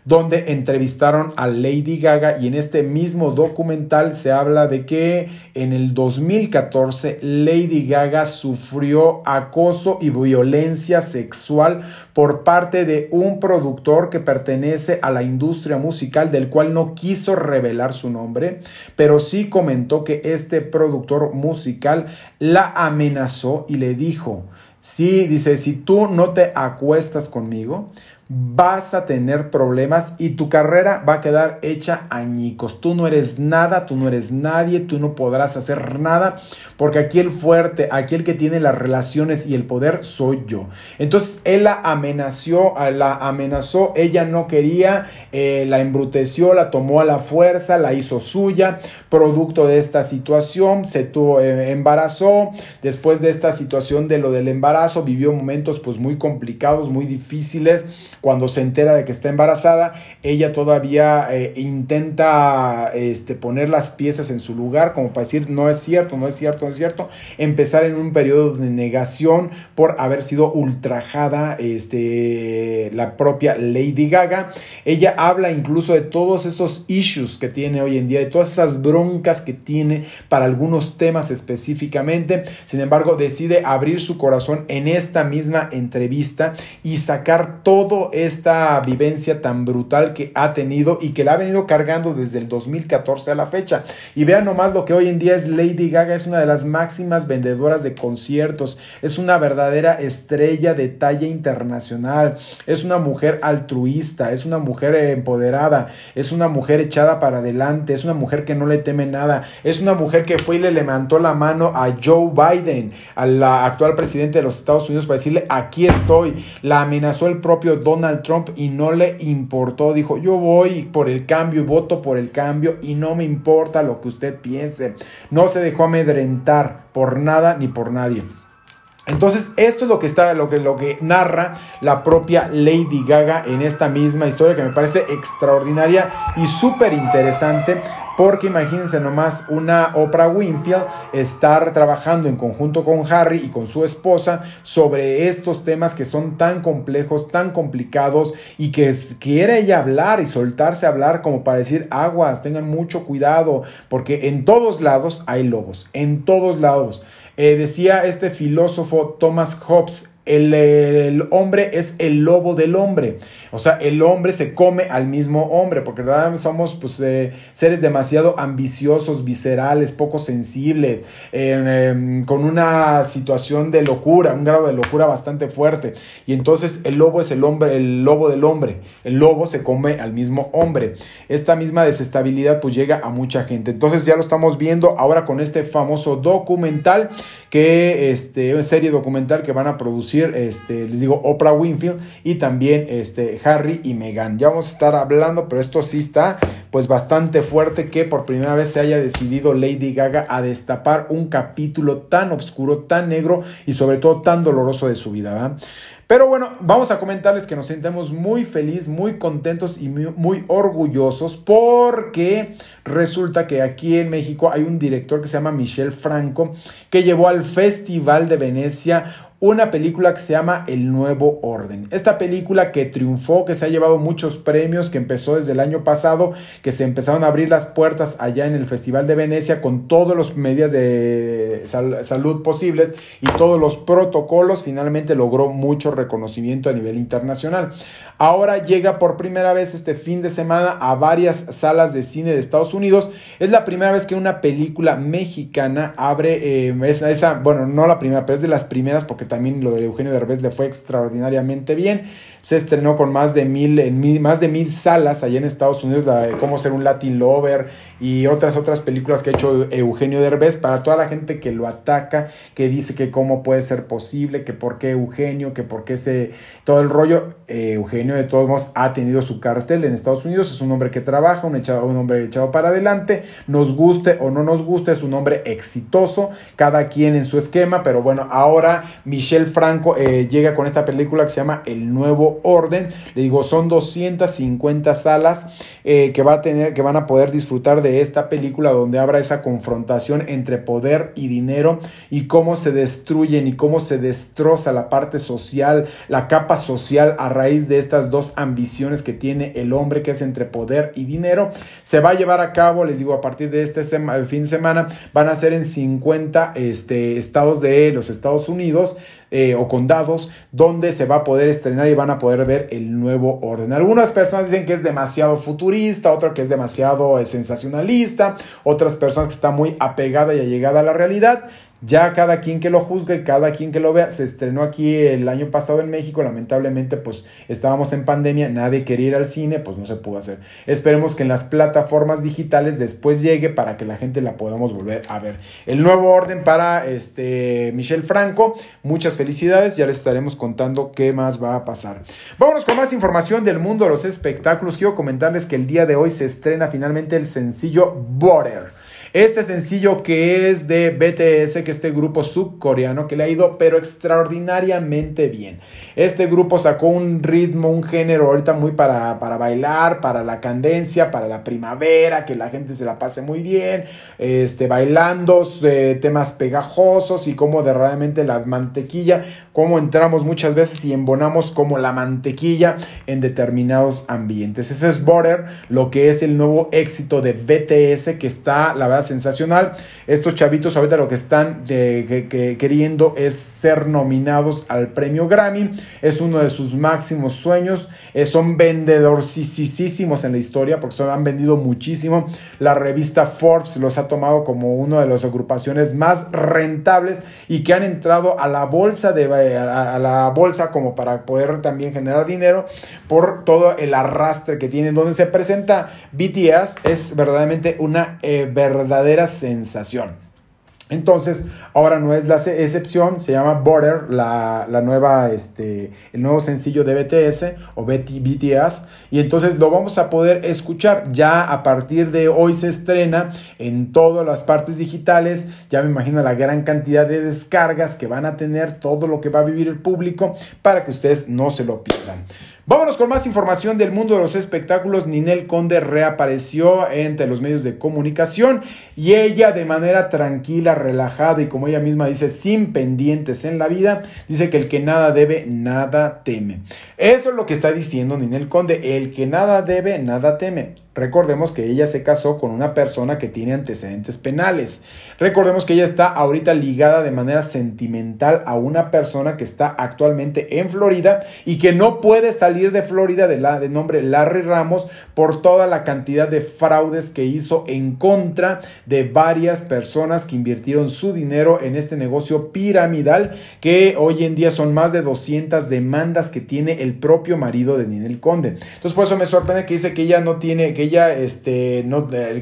Speaker 1: donde entrevistaron a Lady Gaga y en este mismo documental se habla de que en el 2014 Lady Gaga sufrió acoso y violencia sexual por parte de un productor que pertenece a la industria musical del cual no quiso revelar su nombre, pero sí comentó que este productor musical la amenazó y le dijo, sí, dice, si tú no te acuestas conmigo, vas a tener problemas y tu carrera va a quedar hecha añicos. Tú no eres nada, tú no eres nadie, tú no podrás hacer nada, porque aquí el fuerte, aquí el que tiene las relaciones y el poder soy yo. Entonces él la amenazó, la amenazó, ella no quería, eh, la embruteció, la tomó a la fuerza, la hizo suya, producto de esta situación, se tuvo, eh, embarazó, después de esta situación de lo del embarazo, vivió momentos pues muy complicados, muy difíciles cuando se entera de que está embarazada, ella todavía eh, intenta este, poner las piezas en su lugar, como para decir, no es cierto, no es cierto, no es cierto. Empezar en un periodo de negación por haber sido ultrajada este, la propia Lady Gaga. Ella habla incluso de todos esos issues que tiene hoy en día, de todas esas broncas que tiene para algunos temas específicamente. Sin embargo, decide abrir su corazón en esta misma entrevista y sacar todo esta vivencia tan brutal que ha tenido y que la ha venido cargando desde el 2014 a la fecha. Y vean nomás lo que hoy en día es Lady Gaga, es una de las máximas vendedoras de conciertos, es una verdadera estrella de talla internacional, es una mujer altruista, es una mujer empoderada, es una mujer echada para adelante, es una mujer que no le teme nada, es una mujer que fue y le levantó la mano a Joe Biden, al actual presidente de los Estados Unidos, para decirle, aquí estoy, la amenazó el propio Donald Donald Trump y no le importó. Dijo, yo voy por el cambio y voto por el cambio y no me importa lo que usted piense. No se dejó amedrentar por nada ni por nadie. Entonces, esto es lo que está, lo que, lo que narra la propia Lady Gaga en esta misma historia que me parece extraordinaria y súper interesante. Porque imagínense nomás una Oprah Winfield estar trabajando en conjunto con Harry y con su esposa sobre estos temas que son tan complejos, tan complicados y que quiere ella hablar y soltarse a hablar como para decir aguas, tengan mucho cuidado, porque en todos lados hay lobos, en todos lados. Eh, decía este filósofo Thomas Hobbes, el, hombre es el lobo del hombre. O sea, el hombre se come al mismo hombre, porque realmente somos pues, eh, seres demasiado ambiciosos, viscerales, poco sensibles, em, con una situación de locura, un grado de locura bastante fuerte. Y entonces el lobo es el hombre, el lobo del hombre. El lobo se come al mismo hombre. Esta misma desestabilidad pues llega a mucha gente. Entonces ya lo estamos viendo ahora con este famoso documental, que este, serie documental que van a producir este, les digo, Oprah Winfield y también este, Harry y Meghan. Ya vamos a estar hablando, pero esto sí está pues bastante fuerte que por primera vez se haya decidido Lady Gaga a destapar un capítulo tan oscuro, tan negro y sobre todo tan doloroso de su vida. Pero bueno, vamos a comentarles que nos sentimos muy felices, muy contentos y muy, muy, orgullosos porque resulta que aquí en México hay un director que se llama Michel Franco que llevó al Festival de Venecia una película que se llama El Nuevo Orden. Esta película que triunfó, que se ha llevado muchos premios, que empezó desde el año pasado, que se empezaron a abrir las puertas allá en el Festival de Venecia con todas las medidas de salud posibles y todos los protocolos, finalmente logró mucho reconocimiento a nivel internacional. Ahora llega por primera vez este fin de semana a varias salas de cine de Estados Unidos. Es la primera vez que una película mexicana abre eh, esa, esa, bueno, no la primera, pero es de las primeras porque también lo de Eugenio Derbez le fue extraordinariamente bien. Se estrenó con más de mil, en más de mil salas allá en Estados Unidos, la de Cómo ser un Latin Lover y otras otras películas que ha hecho Eugenio Derbez para toda la gente que lo ataca, que dice que cómo puede ser posible, que por qué Eugenio, que por qué ese todo el rollo. Eh, Eugenio de todos modos ha tenido su cartel en Estados Unidos, es un hombre que trabaja, un, echado, un hombre echado para adelante, nos guste o no nos guste, es un hombre exitoso, cada quien en su esquema, pero bueno, ahora mi Michelle Franco eh, llega con esta película que se llama El Nuevo Orden. Le digo, son 250 salas eh, que, va a tener, que van a poder disfrutar de esta película donde habrá esa confrontación entre poder y dinero y cómo se destruyen y cómo se destroza la parte social, la capa social a raíz de estas dos ambiciones que tiene el hombre que es entre poder y dinero. Se va a llevar a cabo, les digo, a partir de este fin de semana, van a ser en 50 este, estados de los Estados Unidos eh, o condados donde se va a poder estrenar y van a poder ver el nuevo orden. Algunas personas dicen que es demasiado futurista, otras que es demasiado eh, sensacionalista, otras personas que está muy apegada y allegada a la realidad. Ya cada quien que lo juzgue, cada quien que lo vea, se estrenó aquí el año pasado en México, lamentablemente pues estábamos en pandemia, nadie quería ir al cine, pues no se pudo hacer. Esperemos que en las plataformas digitales después llegue para que la gente la podamos volver a ver. El nuevo orden para este Michelle Franco, muchas felicidades, ya les estaremos contando qué más va a pasar. Vámonos con más información del mundo de los espectáculos. Quiero comentarles que el día de hoy se estrena finalmente el sencillo Border. Este sencillo que es de BTS, que este grupo subcoreano que le ha ido pero extraordinariamente bien. Este grupo sacó un ritmo, un género ahorita muy para, para bailar, para la candencia, para la primavera, que la gente se la pase muy bien, este, bailando eh, temas pegajosos y como de realmente la mantequilla, como entramos muchas veces y embonamos como la mantequilla en determinados ambientes. Ese es Border, lo que es el nuevo éxito de BTS que está, la verdad, sensacional. Estos chavitos ahorita lo que están queriendo es ser nominados al premio Grammy. Es uno de sus máximos sueños. Eh, son vendedorcísimos en la historia porque son, han vendido muchísimo. La revista Forbes los ha tomado como una de las agrupaciones más rentables y que han entrado a la bolsa de a la bolsa como para poder también generar dinero por todo el arrastre que tienen donde se presenta BTS es verdaderamente una eh, verdad verdadera sensación. Entonces, ahora no es la excepción, se llama Border, la, nueva, este, el nuevo sencillo de BTS o BTS, y entonces lo vamos a poder escuchar. Ya a partir de hoy se estrena en todas las partes digitales, ya me imagino la gran cantidad de descargas que van a tener, todo lo que va a vivir el público, para que ustedes no se lo pierdan. Vámonos con más información del mundo de los espectáculos. Ninel Conde reapareció entre los medios de comunicación y ella de manera tranquila, relajada y como ella misma dice, sin pendientes en la vida, dice que el que nada debe, nada teme. Eso es lo que está diciendo Ninel Conde, el que nada debe, nada teme. Recordemos que ella se casó con una persona que tiene antecedentes penales. Recordemos que ella está ahorita ligada de manera sentimental a una persona que está actualmente en Florida y que no puede salir de Florida de, nombre Larry Ramos por toda la cantidad de fraudes que hizo en contra de varias personas que invirtieron su dinero en este negocio piramidal que hoy en día son más de 200 demandas que tiene el propio marido de Ninel Conde. Entonces por eso me sorprende que dice que ella no tiene ella, este,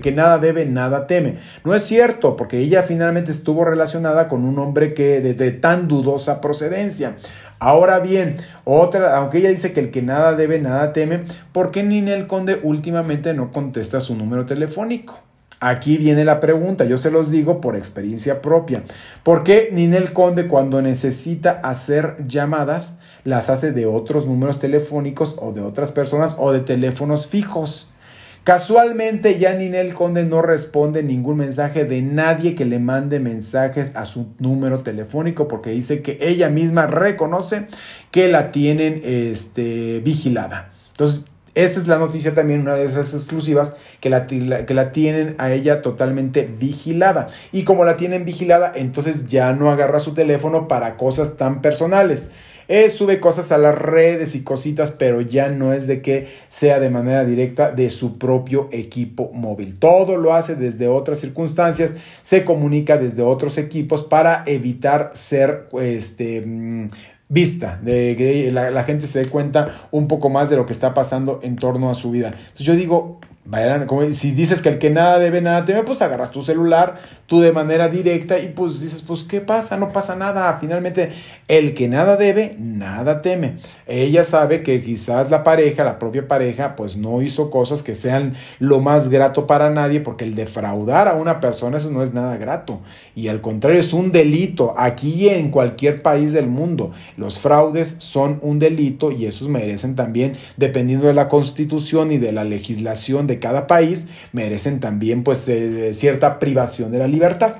Speaker 1: que nada debe, nada teme. No es cierto, porque ella finalmente estuvo relacionada con un hombre que de, tan dudosa procedencia. Ahora bien, otra, aunque ella dice que el que nada debe, nada teme, ¿por qué Ninel Conde últimamente no contesta su número telefónico? Aquí viene la pregunta, yo se los digo por experiencia propia. ¿Por qué Ninel Conde cuando necesita hacer llamadas las hace de otros números telefónicos o de otras personas o de teléfonos fijos? Casualmente ya Ninel Conde no responde ningún mensaje de nadie que le mande mensajes a su número telefónico porque dice que ella misma reconoce que la tienen este, vigilada. Entonces, esta es la noticia también, una de esas exclusivas, que la, que la tienen a ella totalmente vigilada. Y como la tienen vigilada, entonces ya no agarra su teléfono para cosas tan personales. Eh, sube cosas a las redes y cositas, pero ya no es de que sea de manera directa de su propio equipo móvil. Todo lo hace desde otras circunstancias, se comunica desde otros equipos para evitar ser este, mm, vista, de que la, la, gente se dé cuenta un poco más de lo que está pasando en torno a su vida. Entonces yo digo, Vayan, como si dices que el que nada debe, nada teme, pues agarras tu celular, tú de manera directa y pues dices, pues ¿qué pasa? No pasa nada. Finalmente, el que nada debe, nada teme. Ella sabe que quizás la pareja, la propia pareja, pues no hizo cosas que sean lo más grato para nadie, porque el defraudar a una persona, eso no es nada grato. Y al contrario, es un delito. Aquí y en cualquier país del mundo, los fraudes son un delito y esos merecen también, dependiendo de la constitución y de la legislación de cada país merecen también pues eh, cierta privación de la libertad.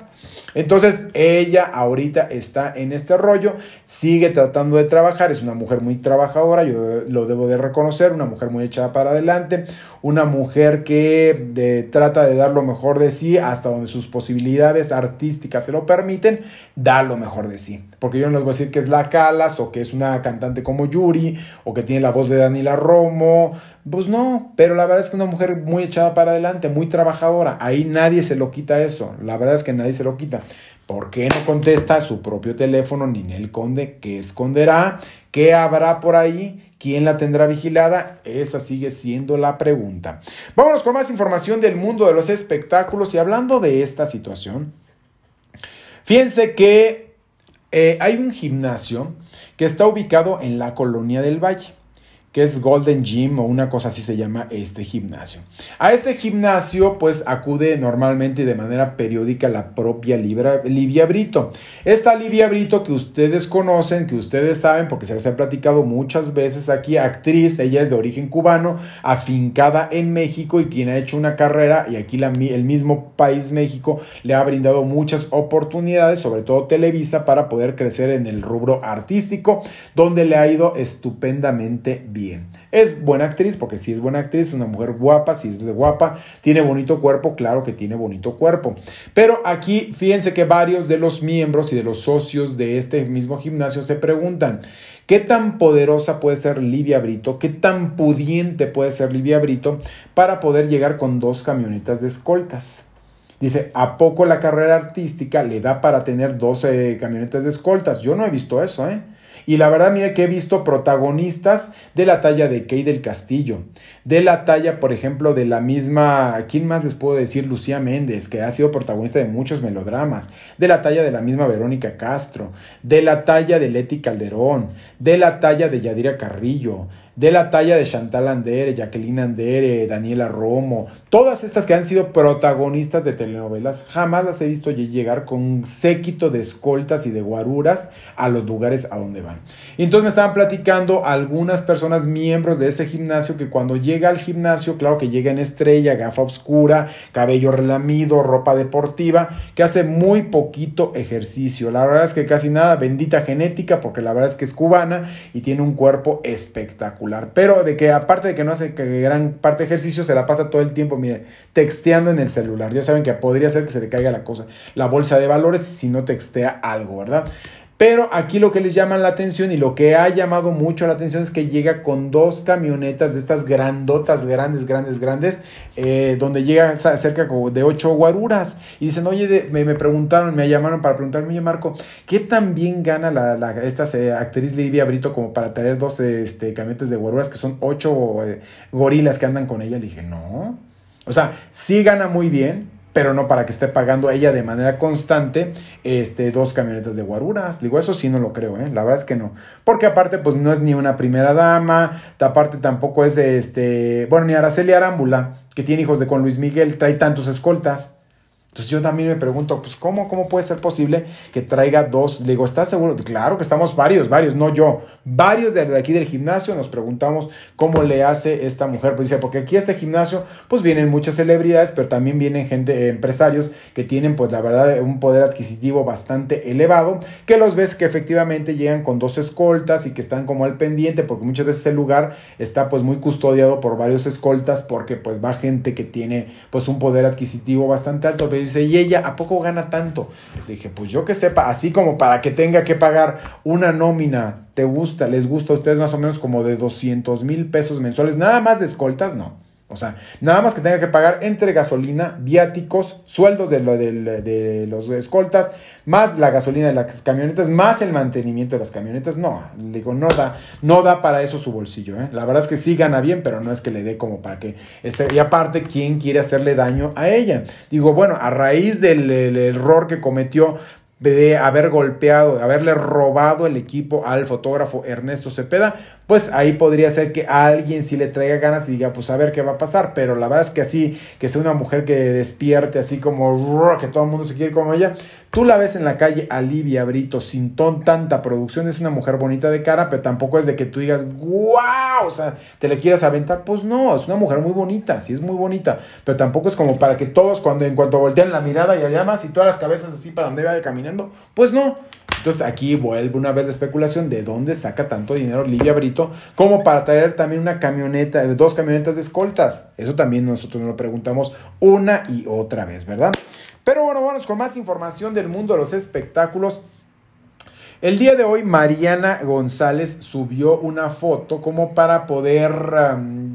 Speaker 1: Entonces ella ahorita está en este rollo, sigue tratando de trabajar, es una mujer muy trabajadora, yo lo debo de reconocer, una mujer muy echada para adelante, una mujer que trata de dar lo mejor de sí hasta donde sus posibilidades artísticas se lo permiten, da lo mejor de sí. Porque yo no les voy a decir que es la Calas o que es una cantante como Yuri o que tiene la voz de Daniela Romo, pues no, pero la verdad es que una mujer muy echada para adelante, muy trabajadora, ahí nadie se lo quita eso, la verdad es que nadie se lo quita. ¿Por qué no contesta su propio teléfono Ninel Conde? ¿Qué esconderá? ¿Qué habrá por ahí? ¿Quién la tendrá vigilada? Esa sigue siendo la pregunta. Vámonos con más información del mundo de los espectáculos y hablando de esta situación. Fíjense que eh, hay un gimnasio que está ubicado en la colonia del Valle que es Golden Gym o una cosa así se llama este gimnasio. A este gimnasio pues acude normalmente y de manera periódica la propia Livia Brito. Esta Livia Brito que ustedes conocen, que ustedes saben porque se les ha platicado muchas veces aquí, actriz, ella es de origen cubano, afincada en México y quien ha hecho una carrera y aquí el mismo país México le ha brindado muchas oportunidades, sobre todo Televisa, para poder crecer en el rubro artístico, donde le ha ido estupendamente bien es buena actriz, porque si es buena actriz, es una mujer guapa, si es de guapa, tiene bonito cuerpo, claro que tiene bonito cuerpo. Pero aquí fíjense que varios de los miembros y de los socios de este mismo gimnasio se preguntan, ¿qué tan poderosa puede ser Livia Brito? ¿Qué tan pudiente puede ser Livia Brito para poder llegar con dos camionetas de escoltas? Dice, ¿a poco la carrera artística le da para tener 12 camionetas de escoltas? Yo no he visto eso, ¿eh? Y la verdad, mire que he visto protagonistas de la talla de Kay del Castillo, de la talla, por ejemplo, de la misma, ¿quién más les puedo decir? Lucía Méndez, que ha sido protagonista de muchos melodramas, de la talla de la misma Verónica Castro, de la talla de Leti Calderón, de la talla de Yadira Carrillo, de la talla de Chantal Andere, Jacqueline Andere, Daniela Romo, todas estas que han sido protagonistas de telenovelas, jamás las he visto llegar con un séquito de escoltas y de guaruras a los lugares a donde van. Y entonces me estaban platicando algunas personas miembros de ese gimnasio que cuando llega al gimnasio, claro que llega en estrella, gafa oscura, cabello relamido, ropa deportiva, que hace muy poquito ejercicio. La verdad es que casi nada, bendita genética, porque la verdad es que es cubana y tiene un cuerpo espectacular. Pero de que aparte de que no hace que gran parte de ejercicio, se la pasa todo el tiempo, mire, texteando en el celular. Ya saben que podría ser que se le caiga la cosa, la bolsa de valores si no textea algo, ¿verdad? Pero aquí lo que les llama la atención y lo que ha llamado mucho la atención es que llega con dos camionetas de estas grandotas, grandes, grandes, grandes, eh, donde llega cerca de ocho guaruras. Y dicen, oye, me, preguntaron, me llamaron para preguntarme, oye Marco, ¿qué tan bien gana la, esta eh, actriz Livia Brito como para tener dos este, camionetas de guaruras que son ocho eh, gorilas que andan con ella? Le dije, no. O sea, sí gana muy bien, pero no para que esté pagando ella de manera constante este, dos camionetas de guaruras. Digo, eso sí no lo creo, ¿eh? la verdad es que no. Porque aparte, pues no es ni una primera dama, aparte tampoco es, este, bueno, ni Araceli Arámbula, que tiene hijos de con Luis Miguel, trae tantos escoltas. Entonces yo también me pregunto, pues ¿cómo, cómo puede ser posible que traiga dos? Le digo, ¿estás seguro? Claro que estamos varios, varios, no yo. Varios de aquí del gimnasio nos preguntamos cómo le hace esta mujer. Pues dice, porque aquí a este gimnasio pues vienen muchas celebridades, pero también vienen gente, eh, empresarios que tienen pues la verdad un poder adquisitivo bastante elevado, que los ves que efectivamente llegan con dos escoltas y que están como al pendiente, porque muchas veces el lugar está pues muy custodiado por varios escoltas, porque pues va gente que tiene pues un poder adquisitivo bastante alto dice, ¿y ella a poco gana tanto? Le dije, pues yo que sepa, así como para que tenga que pagar una nómina, ¿te gusta? ¿Les gusta a ustedes más o menos como de 200 mil pesos mensuales? Nada más de escoltas, no. O sea, nada más que tenga que pagar entre gasolina, viáticos, sueldos de, de, los escoltas, más la gasolina de las camionetas, más el mantenimiento de las camionetas. No, digo, no da, no da para eso su bolsillo. ¿eh? La verdad es que sí gana bien, pero no es que le dé como para que esté. Y aparte, ¿quién quiere hacerle daño a ella? Digo, bueno, a raíz del error que cometió de haber golpeado, de haberle robado el equipo al fotógrafo Ernesto Cepeda, pues ahí podría ser que alguien sí le traiga ganas y diga, pues a ver qué va a pasar, pero la verdad es que así, que sea una mujer que despierte así como que todo el mundo se quiere como ella, tú la ves en la calle a Livia Brito sin ton, tanta producción, es una mujer bonita de cara, pero tampoco es de que tú digas, wow, o sea, te le quieras aventar, pues no, es una mujer muy bonita, sí es muy bonita, pero tampoco es como para que todos cuando en cuanto voltean la mirada y allá más y todas las cabezas así para donde vaya caminando, pues no. Entonces aquí vuelve una vez la especulación de dónde saca tanto dinero Livia Brito como para traer también una camioneta, dos camionetas de escoltas. Eso también nosotros nos lo preguntamos una y otra vez, ¿verdad? Pero bueno, vamos con más información del mundo de los espectáculos. El día de hoy Mariana González subió una foto como para poder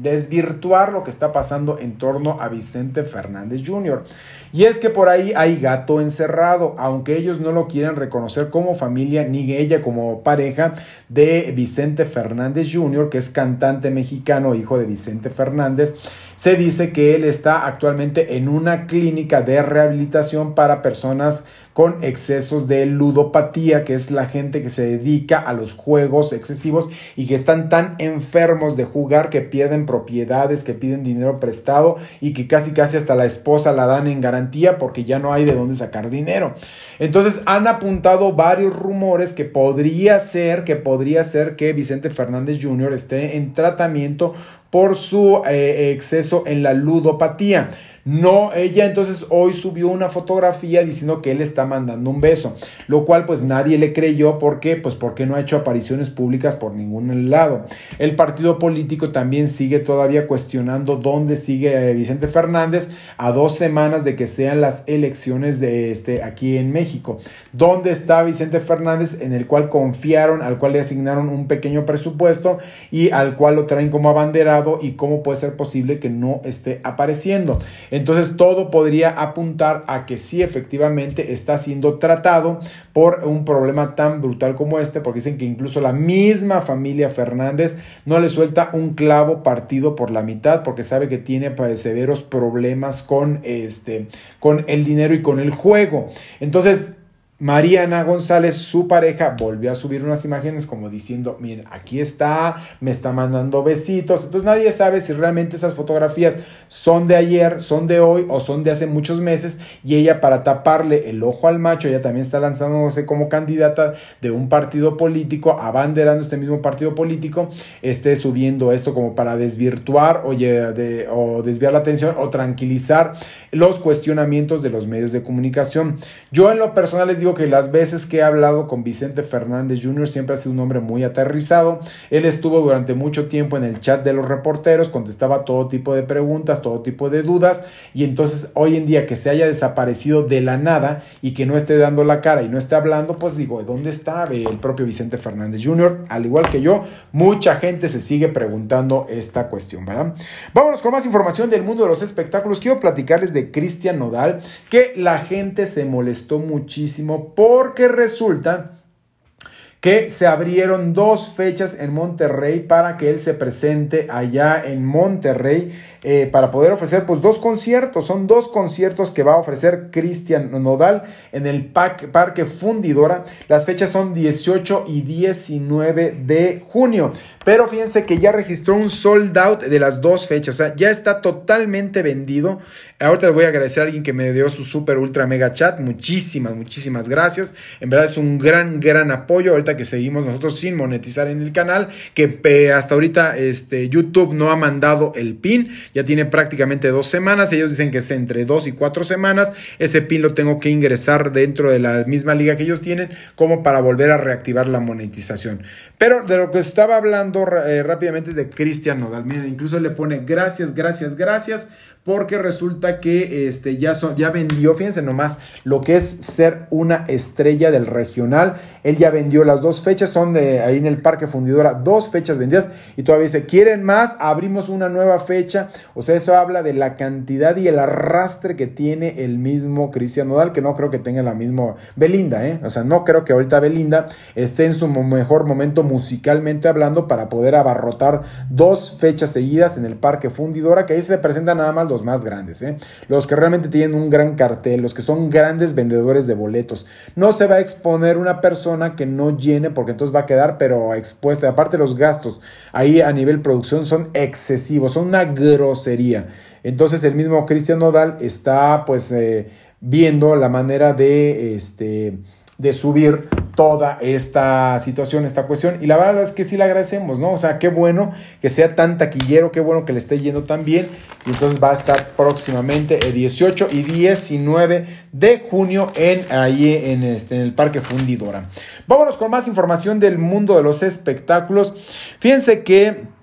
Speaker 1: desvirtuar lo que está pasando en torno a Vicente Fernández Jr. Y es que por ahí hay gato encerrado, aunque ellos no lo quieren reconocer como familia ni ella como pareja de Vicente Fernández Jr., que es cantante mexicano, hijo de Vicente Fernández. Se dice que él está actualmente en una clínica de rehabilitación para personas con excesos de ludopatía, que es la gente que se dedica a los juegos excesivos y que están tan enfermos de jugar que pierden propiedades, que piden dinero prestado y que casi casi hasta la esposa la dan en garantía porque ya no hay de dónde sacar dinero. Entonces han apuntado varios rumores que podría ser, que podría ser que Vicente Fernández Jr. esté en tratamiento por su eh, exceso en la ludopatía. No, ella entonces hoy subió una fotografía diciendo que él está mandando un beso, lo cual pues nadie le creyó. ¿Por qué? Pues porque no ha hecho apariciones públicas por ningún lado. El partido político también sigue todavía cuestionando dónde sigue eh, Vicente Fernández a dos semanas de que sean las elecciones de este aquí en México. ¿Dónde está Vicente Fernández en el cual confiaron, al cual le asignaron un pequeño presupuesto y al cual lo traen como abanderado y cómo puede ser posible que no esté apareciendo? Entonces todo podría apuntar a que sí efectivamente está siendo tratado por un problema tan brutal como este, porque dicen que incluso la misma familia Fernández no le suelta un clavo partido por la mitad porque sabe que tiene severos problemas con este con el dinero y con el juego. Entonces, Mariana González, su pareja, volvió a subir unas imágenes como diciendo, miren, aquí está, me está mandando besitos. Entonces nadie sabe si realmente esas fotografías son de ayer, son de hoy o son de hace muchos meses. Y ella para taparle el ojo al macho, ella también está lanzándose como candidata de un partido político, abanderando este mismo partido político, esté subiendo esto como para desvirtuar o, o desviar la atención o tranquilizar los cuestionamientos de los medios de comunicación. Yo en lo personal les digo, que las veces que he hablado con Vicente Fernández Jr. siempre ha sido un hombre muy aterrizado. Él estuvo durante mucho tiempo en el chat de los reporteros, contestaba todo tipo de preguntas, todo tipo de dudas. Y entonces hoy en día que se haya desaparecido de la nada y que no esté dando la cara y no esté hablando, pues digo, ¿dónde está el propio Vicente Fernández Jr.? Al igual que yo, mucha gente se sigue preguntando esta cuestión, ¿verdad? Vámonos con más información del mundo de los espectáculos. Quiero platicarles de Cristian Nodal, que la gente se molestó muchísimo porque resulta que se abrieron dos fechas en Monterrey para que él se presente allá en Monterrey eh, para poder ofrecer pues dos conciertos. Son dos conciertos que va a ofrecer Cristian Nodal en el Parque Fundidora. Las fechas son 18 y 19 de junio. Pero fíjense que ya registró un sold out de las dos fechas. O sea, ya está totalmente vendido. Ahorita le voy a agradecer a alguien que me dio su super ultra mega chat. Muchísimas, muchísimas gracias. En verdad es un gran, gran apoyo. Ahorita que seguimos nosotros sin monetizar en el canal. Que hasta ahorita este, YouTube no ha mandado el pin ya tiene prácticamente dos semanas. Ellos dicen que es entre dos y cuatro semanas. Ese pin lo tengo que ingresar dentro de la misma liga que ellos tienen como para volver a reactivar la monetización. Pero de lo que estaba hablando eh, rápidamente es de Cristian Nodal. Miren, incluso le pone gracias, gracias, gracias porque resulta que este, ya, son, ya vendió, fíjense nomás, lo que es ser una estrella del regional. Él ya vendió las dos fechas, son de ahí en el Parque Fundidora, dos fechas vendidas y todavía dice, ¿quieren más? Abrimos una nueva fecha. O sea, eso habla de la cantidad y el arrastre que tiene el mismo Cristian Nodal, que no creo que tenga la misma Belinda, ¿eh? O sea, no creo que ahorita Belinda esté en su mejor momento musicalmente hablando para poder abarrotar dos fechas seguidas en el Parque Fundidora, que ahí se presentan nada más los más grandes, ¿eh? los que realmente tienen un gran cartel, los que son grandes vendedores de boletos. No se va a exponer una persona que no llene porque entonces va a quedar pero expuesta. Aparte los gastos ahí a nivel producción son excesivos, son una grosería. Entonces el mismo Cristian Nodal está pues eh, viendo la manera de este de subir toda esta situación, esta cuestión. Y la verdad es que sí le agradecemos, ¿no? O sea, qué bueno que sea tan taquillero, qué bueno que le esté yendo tan bien. Y entonces va a estar próximamente el 18 y 19 de junio en, ahí en, este, en el Parque Fundidora. Vámonos con más información del mundo de los espectáculos. Fíjense que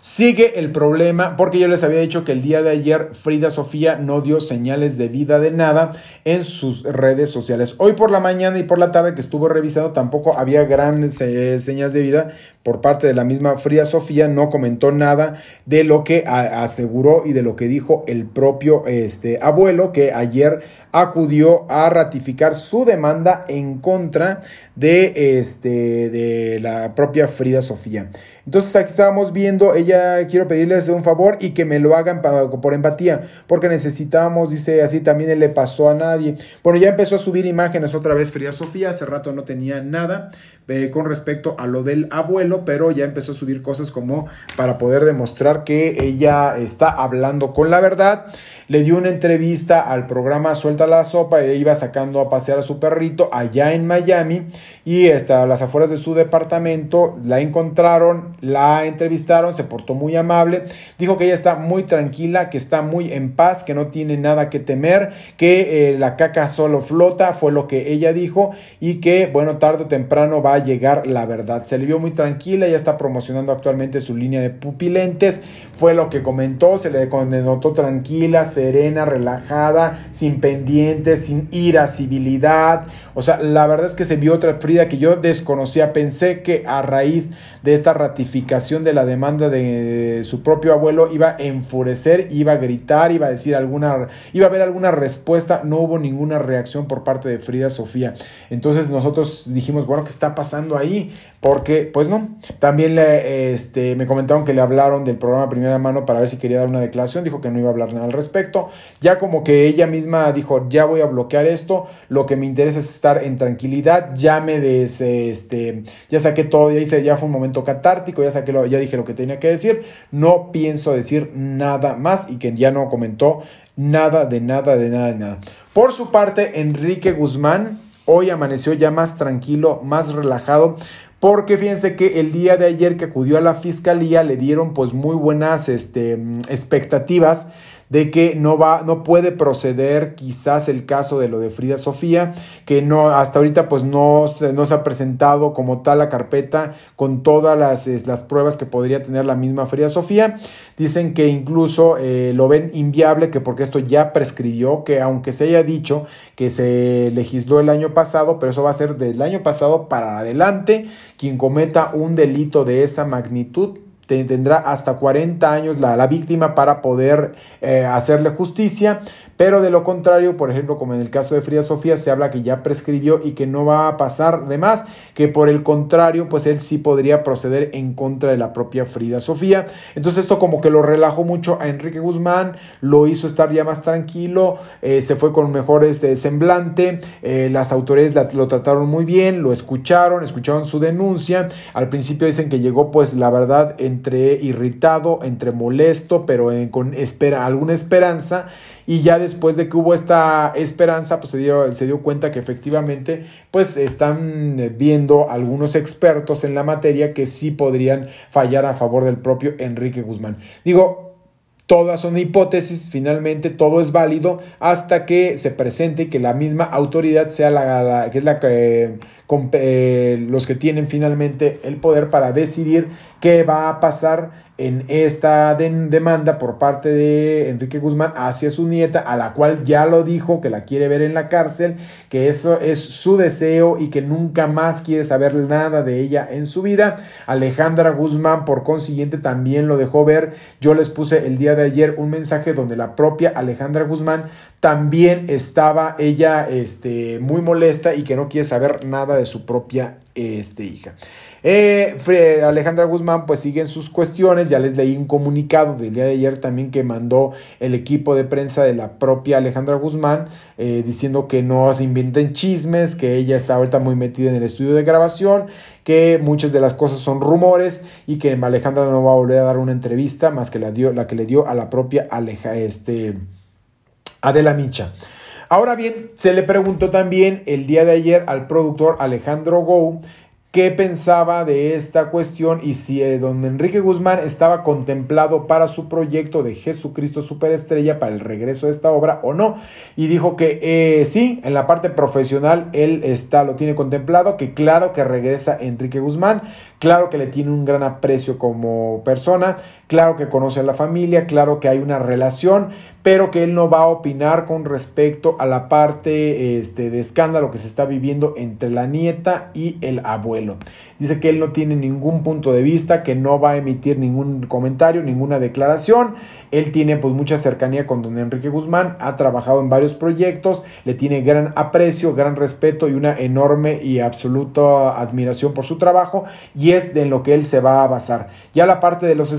Speaker 1: Sigue el problema porque yo les había dicho que el día de ayer Frida Sofía no dio señales de vida de nada en sus redes sociales. Hoy por la mañana y por la tarde que estuvo revisando tampoco había grandes eh, señas de vida por parte de la misma Frida Sofía. No comentó nada de lo que aseguró y de lo que dijo el propio este, abuelo que ayer acudió a ratificar su demanda en contra de, este, de la propia Frida Sofía. Entonces aquí estábamos viendo, ella quiero pedirles un favor y que me lo hagan por empatía, porque necesitamos, dice así, también le pasó a nadie. Bueno, ya empezó a subir imágenes otra vez Frida Sofía, hace rato no tenía nada eh, con respecto a lo del abuelo, pero ya empezó a subir cosas como para poder demostrar que ella está hablando con la verdad. Le dio una entrevista al programa Suelta la Sopa e iba sacando a pasear a su perrito allá en Miami y hasta las afueras de su departamento la encontraron, la entrevistaron, se portó muy amable, dijo que ella está muy tranquila, que está muy en paz, que no tiene nada que temer, que eh, la caca solo flota, fue lo que ella dijo y que bueno, tarde o temprano va llegar la verdad. Se le vio muy tranquila, ella está promocionando actualmente su línea de pupilentes, fue lo que comentó, se le notó tranquila, serena, relajada, sin pendientes, sin irascibilidad. O sea, la verdad es que se vio otra Frida que yo desconocía. Pensé que a raíz de esta ratificación de la demanda de su propio abuelo iba a enfurecer, iba a gritar, iba a decir alguna, iba a haber alguna respuesta. No hubo ninguna reacción por parte de Frida Sofía. Entonces nosotros dijimos, bueno, ¿qué está pasando ahí? Porque, pues no. También le, este, me comentaron que le hablaron del programa Primera Mano para ver si quería dar una declaración. Dijo que no iba a hablar nada al respecto. Ya como que ella misma dijo, ya voy a bloquear esto, lo que me interesa es estar en tranquilidad, ya me des, este, ya saqué todo, ya hice, ya fue un momento catártico, ya saqué lo, ya dije lo que tenía que decir, no pienso decir nada más y que ya no comentó nada de nada de nada de nada. Por su parte, Enrique Guzmán hoy amaneció ya más tranquilo, más relajado, porque fíjense que el día de ayer que acudió a la fiscalía le dieron pues muy buenas este, expectativas de que no va, no puede proceder quizás el caso de lo de Frida Sofía, que no, hasta ahorita pues no, no se ha presentado como tal la carpeta con todas las, las pruebas que podría tener la misma Frida Sofía. Dicen que incluso eh, lo ven inviable, que porque esto ya prescribió, que aunque se haya dicho que se legisló el año pasado, pero eso va a ser del año pasado para adelante, quien cometa un delito de esa magnitud tendrá hasta 40 años la, la víctima para poder eh, hacerle justicia, pero de lo contrario, por ejemplo, como en el caso de Frida Sofía, se habla que ya prescribió y que no va a pasar de más, que por el contrario, pues él sí podría proceder en contra de la propia Frida Sofía. Entonces esto como que lo relajó mucho a Enrique Guzmán, lo hizo estar ya más tranquilo, eh, se fue con mejor este semblante, eh, las autoridades lo trataron muy bien, lo escucharon, escucharon su denuncia, al principio dicen que llegó pues la verdad entre irritado, entre molesto, pero con espera, alguna esperanza y ya después de que hubo esta esperanza, pues se dio, se dio cuenta que efectivamente pues están viendo algunos expertos en la materia que sí podrían fallar a favor del propio Enrique Guzmán. Digo, Todas son hipótesis, finalmente todo es válido hasta que se presente y que la misma autoridad sea la, que es la que, eh, los que tienen finalmente el poder para decidir qué va a pasar en esta demanda por parte de Enrique Guzmán hacia su nieta, a la cual ya lo dijo que la quiere ver en la cárcel, que eso es su deseo y que nunca más quiere saber nada de ella en su vida. Alejandra Guzmán, por consiguiente, también lo dejó ver. Yo les puse el día de ayer un mensaje donde la propia Alejandra Guzmán también estaba ella este, muy molesta y que no quiere saber nada de su propia este, hija. Eh, Alejandra Guzmán pues sigue sus cuestiones, ya les leí un comunicado del día de ayer también que mandó el equipo de prensa de la propia Alejandra Guzmán eh, diciendo que no se inventen chismes, que ella está ahorita muy metida en el estudio de grabación, que muchas de las cosas son rumores y que Alejandra no va a volver a dar una entrevista más que la, dio, la que le dio a la propia este, Adela Micha. Ahora bien, se le preguntó también el día de ayer al productor Alejandro Gou qué pensaba de esta cuestión y si eh, don Enrique Guzmán estaba contemplado para su proyecto de Jesucristo Superestrella para el regreso de esta obra o no. Y dijo que eh, sí, en la parte profesional él está, lo tiene contemplado, que claro que regresa Enrique Guzmán, claro que le tiene un gran aprecio como persona, claro que conoce a la familia, claro que hay una relación, pero que él no va a opinar con respecto a la parte este, de escándalo que se está viviendo entre la nieta y el abuelo. Dice que él no tiene ningún punto de vista, que no va a emitir ningún comentario, ninguna declaración. Él tiene pues mucha cercanía con don Enrique Guzmán, ha trabajado en varios proyectos, le tiene gran aprecio, gran respeto y una enorme y absoluta admiración por su trabajo y es de lo que él se va a basar. Ya la parte de los